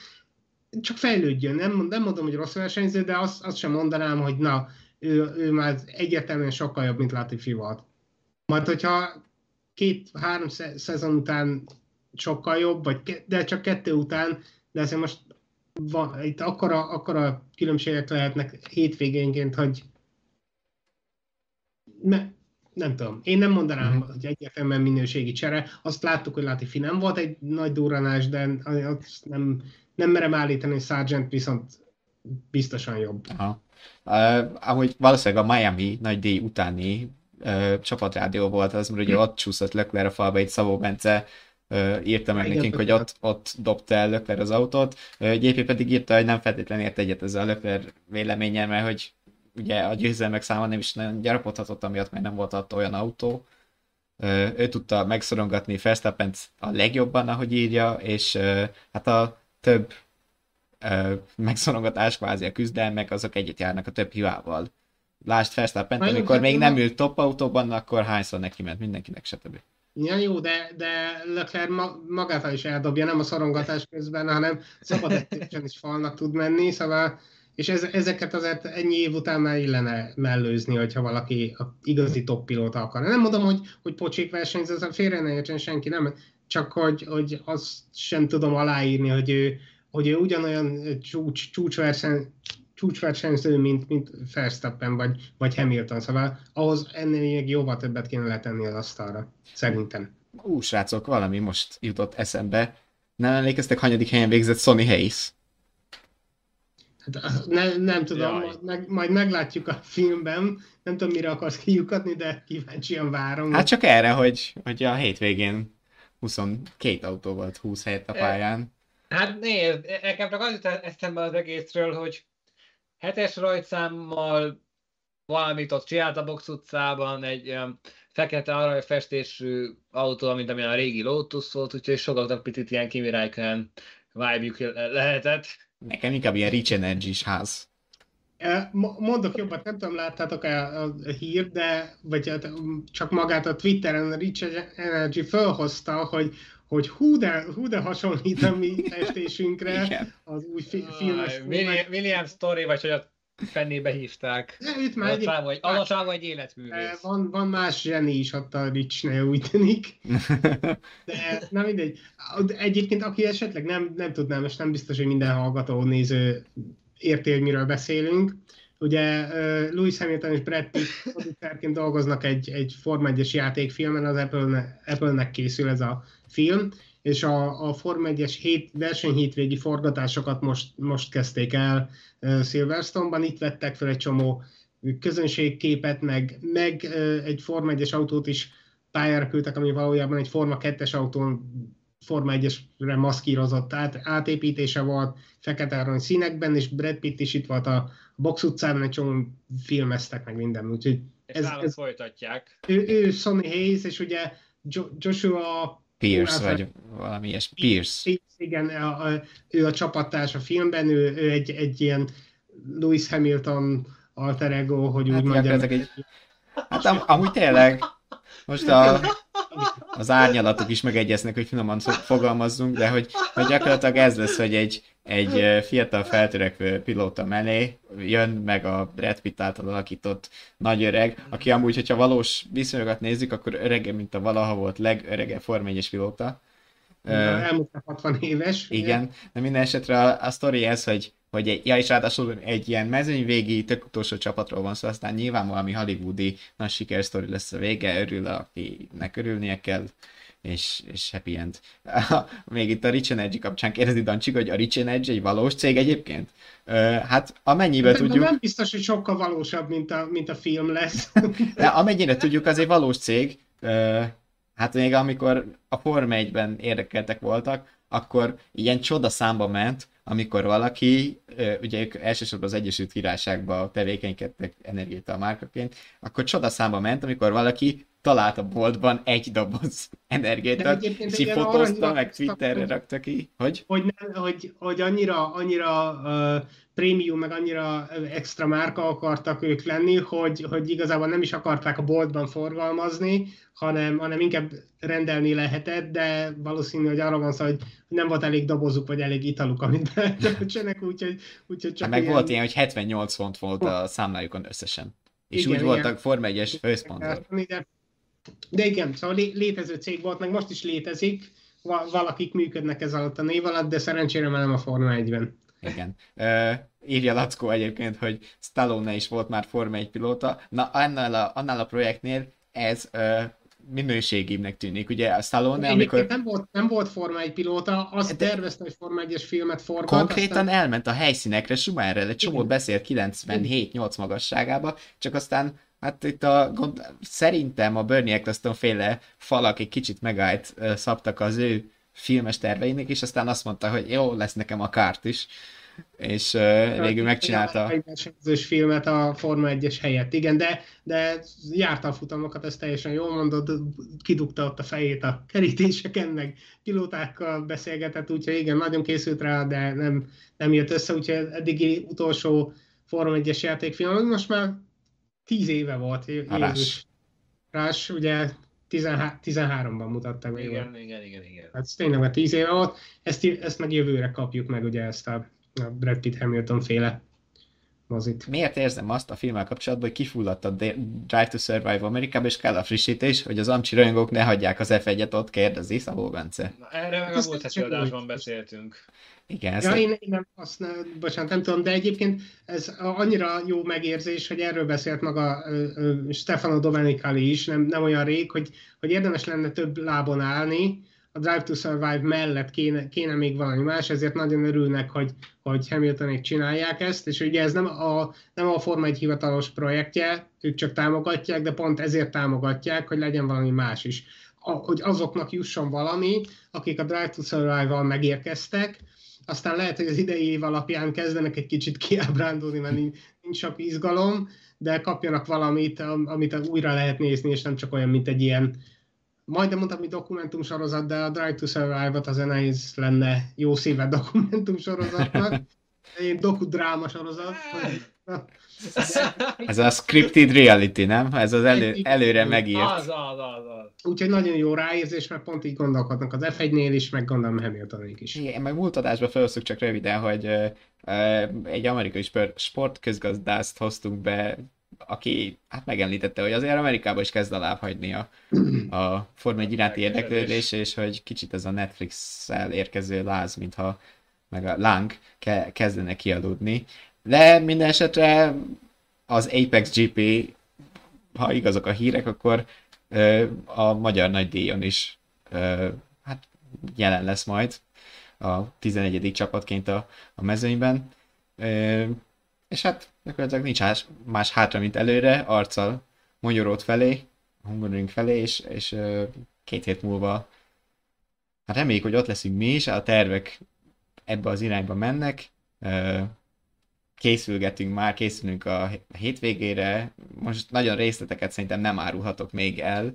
csak fejlődjön. Nem, nem mondom, hogy rossz versenyző, de azt, azt sem mondanám, hogy na, ő, ő már egyértelműen sokkal jobb, mint Latifi volt. Majd, hogyha két-három szezon után sokkal jobb, vagy de csak kettő után, de azért most van, itt akkora, akkora különbségek lehetnek hétvégénként, hogy ne, nem tudom. Én nem mondanám, mm. hogy egyértelműen minőségi csere. Azt láttuk, hogy Latifi nem volt egy nagy durranás, de azt nem, nem merem állítani, hogy Sargent viszont biztosan jobb. Aha. Uh, ahogy valószínűleg a Miami nagy díj utáni csapatrádió volt az, mert ugye ott csúszott Leclerc a falba egy Szabó Bence írta meg Igen, nekünk, hogy ott, ott dobta el Lökler az autót. GP pedig írta, hogy nem feltétlenül ért egyet ezzel a Lökler véleménye, mert hogy ugye a győzelmek száma nem is nagyon gyarapodhatott, amiatt mert nem volt ott olyan autó. Ő tudta megszorongatni verstappen a legjobban, ahogy írja, és hát a több megszorongatás, kvázi a küzdelmek, azok egyet járnak a több hibával. Lásd Verstappen, amikor még nem ült top autóban, akkor hányszor neki ment mindenkinek, stb. Ja, jó, de, de Leclerc ma, magát is eldobja, nem a szorongatás közben, hanem szabad is falnak tud menni, szóval és ez, ezeket azért ennyi év után már illene mellőzni, hogyha valaki a igazi top pilóta akar. Nem mondom, hogy, hogy pocsék versenyző, félre ne értsen senki, nem, csak hogy, hogy azt sem tudom aláírni, hogy ő, hogy ő ugyanolyan csúcs, csúcsverseny, csúcsversenyző, mint, mint Verstappen vagy, vagy Hamilton, szóval ahhoz ennél még jóval többet kéne letenni az asztalra, szerintem. Ú, srácok, valami most jutott eszembe. Nem emlékeztek, hanyadik helyen végzett Sony Hayes? Hát, ne, nem tudom, meg, majd meglátjuk a filmben. Nem tudom, mire akarsz kiukatni, de kíváncsian várom. Hát csak erre, hogy, hogy a hétvégén 22 autó volt 20 helyet a pályán. Hát nézd, nekem csak az jut eszembe az egészről, hogy hetes rajtszámmal valamit ott csinált a Box utcában, egy um, fekete aranyfestésű autó, mint amilyen a régi Lotus volt, úgyhogy sokaknak picit ilyen Kimi Räikkönen vibe lehetett. Nekem inkább ilyen Rich energy ház. Mondok jobbat, nem tudom, láttátok-e a hírt, de vagy hát, csak magát a Twitteren a Rich Energy felhozta, hogy hogy hú de, hú de hasonlít a mi festésünkre az új fi- filmes William, William Story, vagy hogy a Fennébe hívták. De őt már egy, Alacsával, alacsával egy életművész. van, van más zseni is ott a Richnél, úgy tűnik. De nem mindegy. Egyébként, aki esetleg nem, nem tudná, és nem biztos, hogy minden hallgató, néző érti, hogy miről beszélünk. Ugye Louis Hamilton és Brad Pitt producerként dolgoznak egy, egy Forma 1-es játékfilmen, az Apple-ne, Apple-nek készül ez a film, és a, a Forma 1-es hét, versenyhétvégi forgatásokat most, most kezdték el Silverstone-ban, itt vettek fel egy csomó közönségképet, meg, meg egy Forma 1-es autót is pályára küldtek, ami valójában egy Forma 2-es autón Forma 1-esre maszkírozott át, átépítése volt, fekete arany színekben, és Brad Pitt is itt volt a box utcában, egy csomó filmeztek meg minden, úgyhogy ez, ez folytatják. Ő, ő Sonny Hayes, és ugye Joshua Pierce, vagy valami ilyes. Pierce. Pierce igen, a, a, ő a csapattárs a filmben, ő, ő egy, egy ilyen Lewis Hamilton alter ego, hogy hát úgy mondjam. Egy... Hát am, amúgy tényleg, most a, az árnyalatok is megegyeznek, hogy finoman fogalmazzunk, de hogy, hogy gyakorlatilag ez lesz, hogy egy, egy fiatal feltörekvő pilóta mellé jön meg a Brad Pitt által alakított nagy öreg, aki amúgy, hogyha valós viszonyokat nézzük, akkor öregebb, mint a valaha volt legöregebb Form 1 pilóta. Elmúlt 60 éves. Igen, ugye? de minden esetre a, a sztori ez, hogy, hogy ja, és ráadásul egy ilyen mezőnyvégi, tök utolsó csapatról van szó, aztán nyilván valami hollywoodi nagy sikersztori lesz a vége, örül, akinek örülnie kell és, és happy end. Még itt a Rich Energy kapcsán kérdezi Dancsik, hogy a Rich Energy egy valós cég egyébként? Uh, hát amennyibe de, tudjuk... De nem biztos, hogy sokkal valósabb, mint a, mint a film lesz. de amennyire tudjuk, az egy valós cég. Uh, hát még amikor a Forma 1-ben érdekeltek voltak, akkor ilyen csoda számba ment, amikor valaki, ugye ők elsősorban az Egyesült Királyságban tevékenykedtek energiát a márkaként, akkor csoda számba ment, amikor valaki talált a boltban egy doboz energiát, fotózta, meg Twitterre rakta ki. Hogy? Hogy, nem, hogy, hogy annyira, annyira uh, prémium, meg annyira extra márka akartak ők lenni, hogy, hogy igazából nem is akarták a boltban forgalmazni, hanem, hanem inkább rendelni lehetett, de valószínű, hogy arra van szó, hogy nem volt elég dobozuk, vagy elég italuk, amit betöltsenek, úgyhogy, úgyhogy csak hát meg ilyen... volt ilyen, hogy 78 font volt a számlájukon összesen. És igen, úgy igen. voltak Forma 1-es főszponzor. De, igen, szóval létező cég volt, meg most is létezik, valakik működnek ez alatt a név alatt, de szerencsére már nem a Forma 1-ben. Igen. Uh, írja Lackó egyébként, hogy Stallone is volt már Forma 1 pilóta. Na, annál a, annál a projektnél ez uh, minőségibbnek tűnik. Ugye a Stallone, amikor... Nem volt, nem volt Forma 1 pilóta, azt de... tervezte, hogy Forma 1-es filmet forgat. Konkrétan aztán... elment a helyszínekre, Schumacherrel egy csomót beszélt 97-8 magasságába, csak aztán Hát itt a, gond, szerintem a Bernie Eccleston féle falak egy kicsit megállt szabtak az ő filmes terveinek, és aztán azt mondta, hogy jó, lesz nekem a kárt is. És uh, végül megcsinálta. Egy filmet a Forma 1-es helyett, igen, de, de járta a futamokat, ezt teljesen jól mondod, kidugta ott a fejét a kerítéseken, meg pilótákkal beszélgetett, úgyhogy igen, nagyon készült rá, de nem, nem jött össze, úgyhogy eddigi utolsó Forma 1-es játékfilm, most már tíz éve volt. Rás. Rás, ugye 13-ban mutatták meg. Igen, igen, igen, igen. Hát tényleg már 10 éve volt, ezt, ezt meg jövőre kapjuk meg ugye ezt a, a Brad Pitt Hamilton féle mozit. Miért érzem azt a filmmel kapcsolatban, hogy kifulladt a Drive to Survive Amerikába, és kell a frissítés, hogy az amcsi rajongók ne hagyják az F1-et ott, kérdezi Szabó Bence. Na, erre meg a múlt heti adásban beszéltünk. Igen, ja, én, én nem, ne, bocsánat, nem tudom, de egyébként ez annyira jó megérzés, hogy erről beszélt maga Stefano Domenicali is, nem, nem olyan rég, hogy, hogy érdemes lenne több lábon állni, a Drive to Survive mellett kéne, kéne még valami más, ezért nagyon örülnek, hogy, hogy Hamiltonék csinálják ezt, és ugye ez nem a, nem a Forma 1 hivatalos projektje, ők csak támogatják, de pont ezért támogatják, hogy legyen valami más is. A, hogy azoknak jusson valami, akik a Drive to Survive-val megérkeztek, aztán lehet, hogy az idei év alapján kezdenek egy kicsit kiábrándulni, mert nincs, sok izgalom, de kapjanak valamit, amit újra lehet nézni, és nem csak olyan, mint egy ilyen, majdnem mondtam, hogy dokumentumsorozat, de a Drive to Survive-ot az nehéz lenne jó szíve dokumentumsorozatnak. Egy dokudráma sorozat. Ez a scripted reality, nem? Ez az elő, előre megírt. Az, az, az, az. Úgyhogy nagyon jó ráérzés, mert pont így gondolkodnak az F1-nél is, meg gondolom Hamiltonék is. Igen, meg múlt adásban felhoztuk csak röviden, hogy egy amerikai spor- sportközgazdászt hoztunk be, aki hát megemlítette, hogy azért Amerikában is kezd alább hagyni a, a Forma 1 iránti érdeklődés, és hogy kicsit ez a Netflix-szel érkező láz, mintha meg a láng ke- kezdene kialudni. De minden esetre az Apex GP, ha igazak a hírek, akkor ö, a magyar nagydíjon is ö, hát jelen lesz majd a 11. csapatként a, a mezőnyben. Ö, és hát gyakorlatilag nincs más, más hátra, mint előre, arccal Magyarót felé, Hungaroring felé, és, és két hét múlva hát reméljük, hogy ott leszünk mi is, a tervek ebbe az irányba mennek, készülgetünk már, készülünk a hétvégére, most nagyon részleteket szerintem nem árulhatok még el,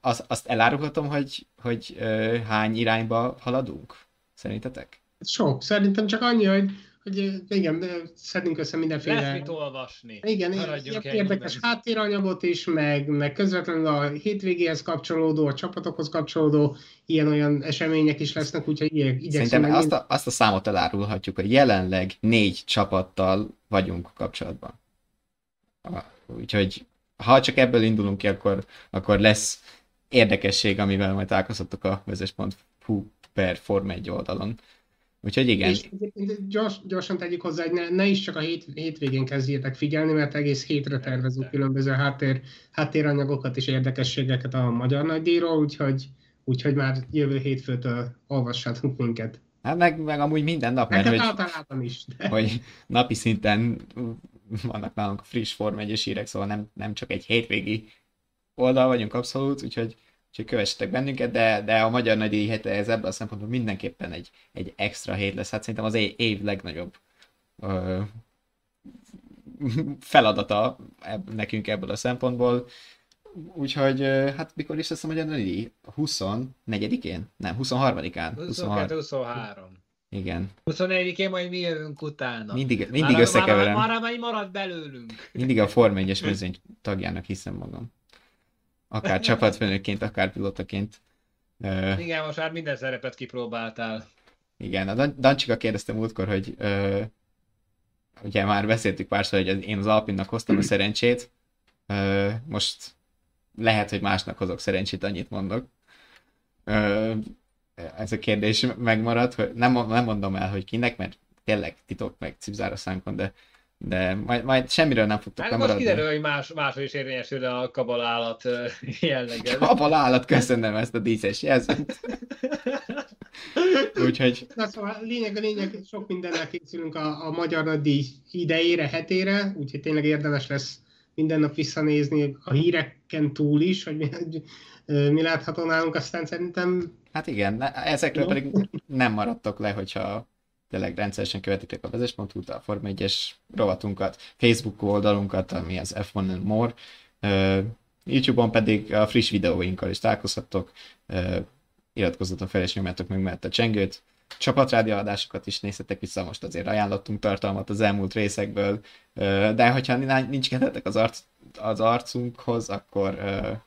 azt, azt elárulhatom, hogy, hogy hány irányba haladunk? Szerintetek? Sok. Szerintem csak annyi, hogy, hogy igen, szedünk össze mindenféle... Lesz mit olvasni. Igen, érdekes háttéranyagot is, meg, meg közvetlenül a hétvégéhez kapcsolódó, a csapatokhoz kapcsolódó ilyen-olyan események is lesznek, úgyhogy igye- igyekszünk Szerintem meg azt a, azt a számot elárulhatjuk, hogy jelenleg négy csapattal vagyunk kapcsolatban. Úgyhogy ha csak ebből indulunk ki, akkor, akkor lesz érdekesség, amivel majd találkozhatok a vezes.hu per Form 1 oldalon. Úgyhogy igen, És egyébként gyors, gyorsan tegyük hozzá, hogy ne, ne is csak a hét, hétvégén kezdjétek figyelni, mert egész hétre tervezünk különböző háttér, háttéranyagokat és érdekességeket a Magyar Nagydíjról, úgyhogy, úgyhogy már jövő hétfőtől olvassátok minket. hát meg, meg amúgy minden nap, mert Neked hogy, általában is. De... hogy napi szinten vannak nálunk friss Form 1 hírek, szóval nem, nem csak egy hétvégi oldal vagyunk abszolút, úgyhogy, úgyhogy kövessetek bennünket, de, de a Magyar Nagydíj hete ez ebből a szempontból mindenképpen egy, egy extra hét lesz. Hát szerintem az év, legnagyobb ö, feladata ebb, nekünk ebből a szempontból. Úgyhogy hát mikor is lesz a Magyar Nagydíj? 24-én? Nem, 23-án. 22-23. Igen. 24-én majd mi jövünk utána. Mindig, mindig Már- összekeverem. Már, már, már marad belőlünk. Mindig a Form 1-es mezőny tagjának hiszem magam. Akár csapatfőnökként, akár pilotaként. Igen, most már minden szerepet kipróbáltál. igen, a Dan- Dancsika kérdezte múltkor, hogy ö, ugye már beszéltük párszor, hogy én az Alpinnak hoztam a szerencsét. Ö, most lehet, hogy másnak hozok szerencsét, annyit mondok. Ö, ez a kérdés megmarad, hogy nem, nem mondom el, hogy kinek, mert tényleg titok meg cipzár a szánkon, de, de majd, majd semmiről nem fogtok Hát most lemaradni. kiderül, hogy más, máshol is érvényesül a kabalállat ö, jellege. Abal állat, köszönöm ezt a díszes jelzőt. Úgyhogy Na szóval lényeg a lényeg, sok mindennel készülünk a, a Magyar Nagydíj idejére, hetére, úgyhogy tényleg érdemes lesz minden nap visszanézni a híreken túl is, hogy mi, hogy, mi látható nálunk, aztán szerintem hát igen, ezekről Jó. pedig nem maradtok le, hogyha tényleg rendszeresen követitek a vezes.hu-t, a Form 1-es rovatunkat, Facebook oldalunkat, ami az F1 and More, YouTube-on pedig a friss videóinkkal is találkozhattok, iratkozzatok fel és nyomjátok meg mellett a csengőt, csapatrádió adásokat is nézhetek vissza, most azért ajánlottunk tartalmat az elmúlt részekből, de hogyha ni- nincs kedvetek az, arc, az arcunkhoz, akkor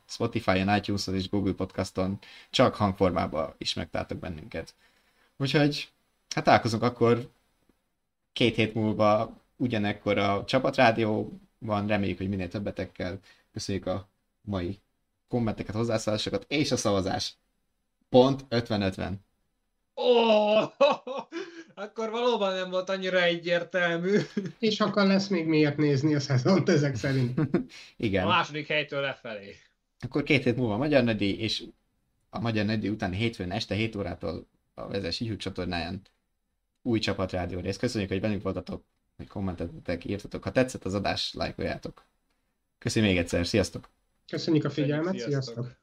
Spotify-on, iTunes-on és Google Podcaston csak hangformában is megtaláltok bennünket. Úgyhogy hát találkozunk akkor két hét múlva ugyanekkor a csapatrádióban, reméljük, hogy minél többetekkel. Köszönjük a mai kommenteket, hozzászólásokat és a szavazás. Pont 50-50. Ó, akkor valóban nem volt annyira egyértelmű. és akkor lesz még miért nézni a szezont ezek szerint. A Igen. második helytől lefelé. Akkor két hét múlva a Magyar Nagydíj, és a Magyar Nagydíj utáni hétfőn este 7 órától a Vezes YouTube csatornáján új csapatrádió rész. Köszönjük, hogy velünk voltatok, hogy kommentetetek, írtatok. Ha tetszett az adás, lájkoljátok. Köszönjük még egyszer, sziasztok! Köszönjük a figyelmet, Sziasztok. sziasztok!